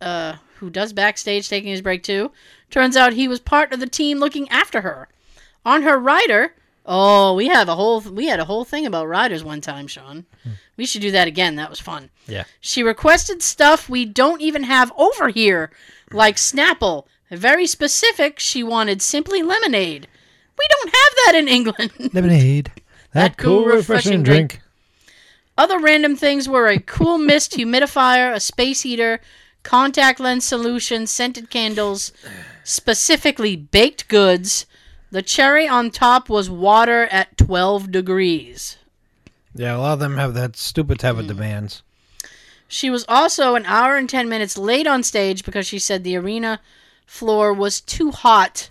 uh who does backstage taking his break too. Turns out he was part of the team looking after her. On her rider, oh, we have a whole we had a whole thing about riders one time, Sean. We should do that again. That was fun. Yeah. She requested stuff we don't even have over here, like Snapple. Very specific, she wanted simply lemonade. We don't have that in England. <laughs> Lemonade. That, That cool, refreshing, refreshing drink. Other random things were a cool mist humidifier, a space heater, contact lens solution, scented candles, specifically baked goods. The cherry on top was water at 12 degrees. Yeah, a lot of them have that stupid type of hmm. demands. She was also an hour and 10 minutes late on stage because she said the arena floor was too hot.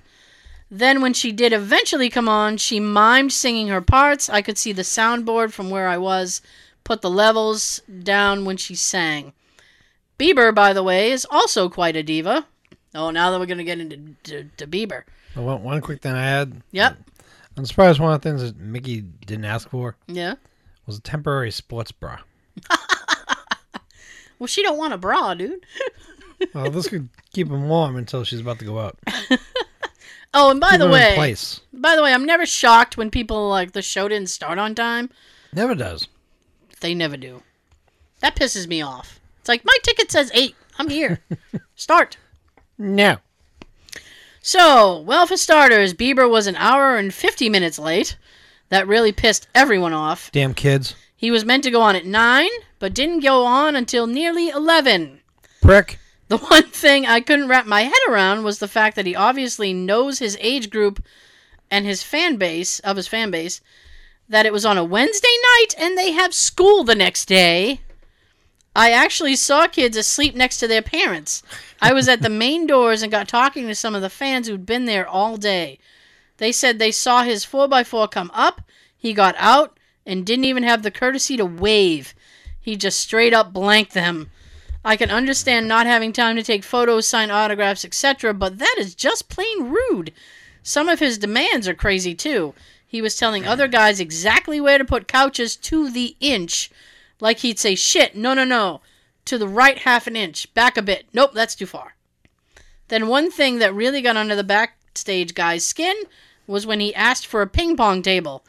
Then, when she did eventually come on, she mimed singing her parts. I could see the soundboard from where I was, put the levels down when she sang. Bieber, by the way, is also quite a diva. Oh, now that we're going to get into to, to Bieber. Oh, One, one quick thing I had. Yep. I'm surprised one of the things that Mickey didn't ask for Yeah. was a temporary sports bra. <laughs> Well, she don't want a bra, dude. <laughs> Well, this could keep him warm until she's about to go out. <laughs> Oh, and by Keep the way, place. by the way, I'm never shocked when people like the show didn't start on time. Never does. They never do. That pisses me off. It's like my ticket says eight. I'm here. <laughs> Start. No. So, well, for starters, Bieber was an hour and 50 minutes late. That really pissed everyone off. Damn kids. He was meant to go on at 9, but didn't go on until nearly 11. Prick. The <laughs> one thing I couldn't wrap my head around was the fact that he obviously knows his age group and his fan base, of his fan base, that it was on a Wednesday night and they have school the next day. I actually saw kids asleep next to their parents. I was at the <laughs> main doors and got talking to some of the fans who'd been there all day. They said they saw his 4x4 come up, he got out, and didn't even have the courtesy to wave. He just straight up blanked them. I can understand not having time to take photos, sign autographs, etc., but that is just plain rude. Some of his demands are crazy too. He was telling other guys exactly where to put couches to the inch. Like he'd say, shit, no, no, no. To the right half an inch. Back a bit. Nope, that's too far. Then one thing that really got under the backstage guy's skin was when he asked for a ping pong table.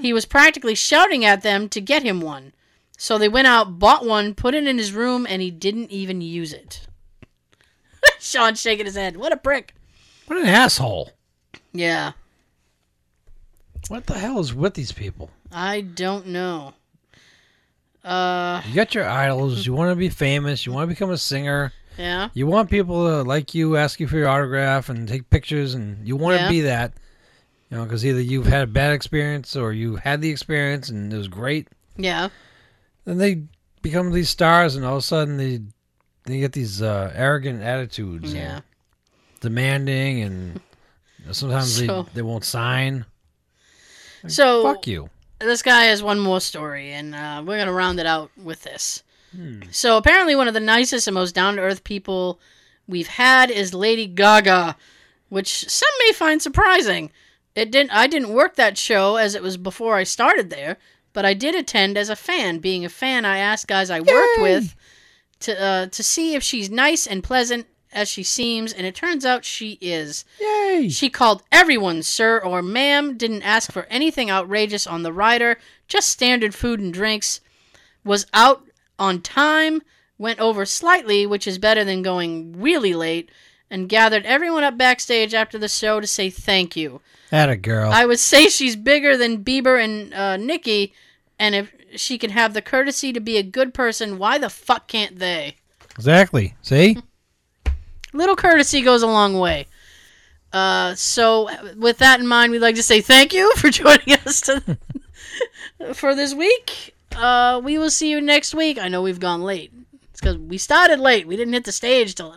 He was practically shouting at them to get him one. So they went out, bought one, put it in his room, and he didn't even use it. <laughs> Sean's shaking his head. What a prick. What an asshole. Yeah, What the hell is with these people? I don't know. Uh, You got your idols. You want to be famous. You want to become a singer. <laughs> Yeah. You want people to like you, ask you for your autograph, and take pictures, and you want Yeah. to be that. You know, because either you've had a bad experience or you had the experience and it was great. Yeah. Then they become these stars, and all of a sudden they they get these uh, arrogant attitudes, and Yeah. demanding, and sometimes So- they they won't sign. So Fuck you. this guy has one more story, and uh, we're gonna round it out with this. Hmm. So apparently, one of the nicest and most down to earth people we've had is Lady Gaga, which some may find surprising. It didn't. I didn't work that show as it was before I started there, but I did attend as a fan. Being a fan, I asked guys I worked with to uh, to see if she's nice and pleasant as she seems, and it turns out she is. Yay! She called everyone sir or ma'am, didn't ask for anything outrageous on the rider, just standard food and drinks, was out on time, went over slightly, which is better than going really late, and gathered everyone up backstage after the show to say thank you. At a girl. I would say she's bigger than Bieber and uh, Nicki, and if she can have the courtesy to be a good person, why the fuck can't they? exactly. See? little courtesy goes a long way. Uh, so, with that in mind, we'd like to say thank you for <laughs> joining us to, <laughs> for this week. Uh, we will see you next week. I know we've gone late. It's because we started late. We didn't hit the stage till.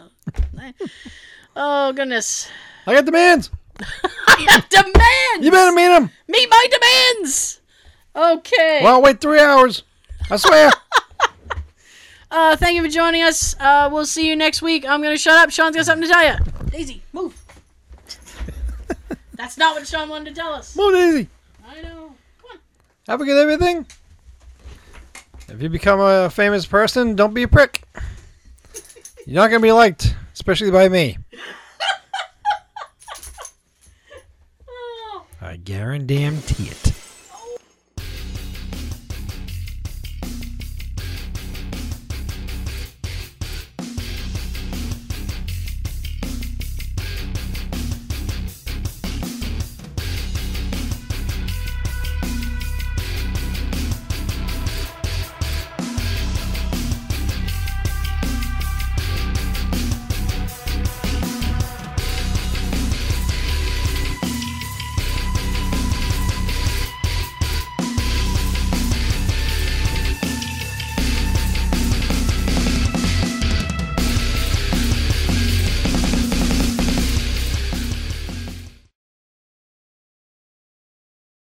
<laughs> oh goodness! I got demands. I have demands. You better meet him. meet my demands. Okay. Well, wait three hours. I swear. <laughs> uh, thank you for joining us. Uh, we'll see you next week. I'm gonna shut up. Sean's got something to tell you. Daisy, move. That's not what Sean wanted to tell us. Move Daisy. I know. Come on. Have a good everything. If you become a famous person, don't be a prick. You're not gonna be liked, especially by me. <laughs> Oh. I guarantee it.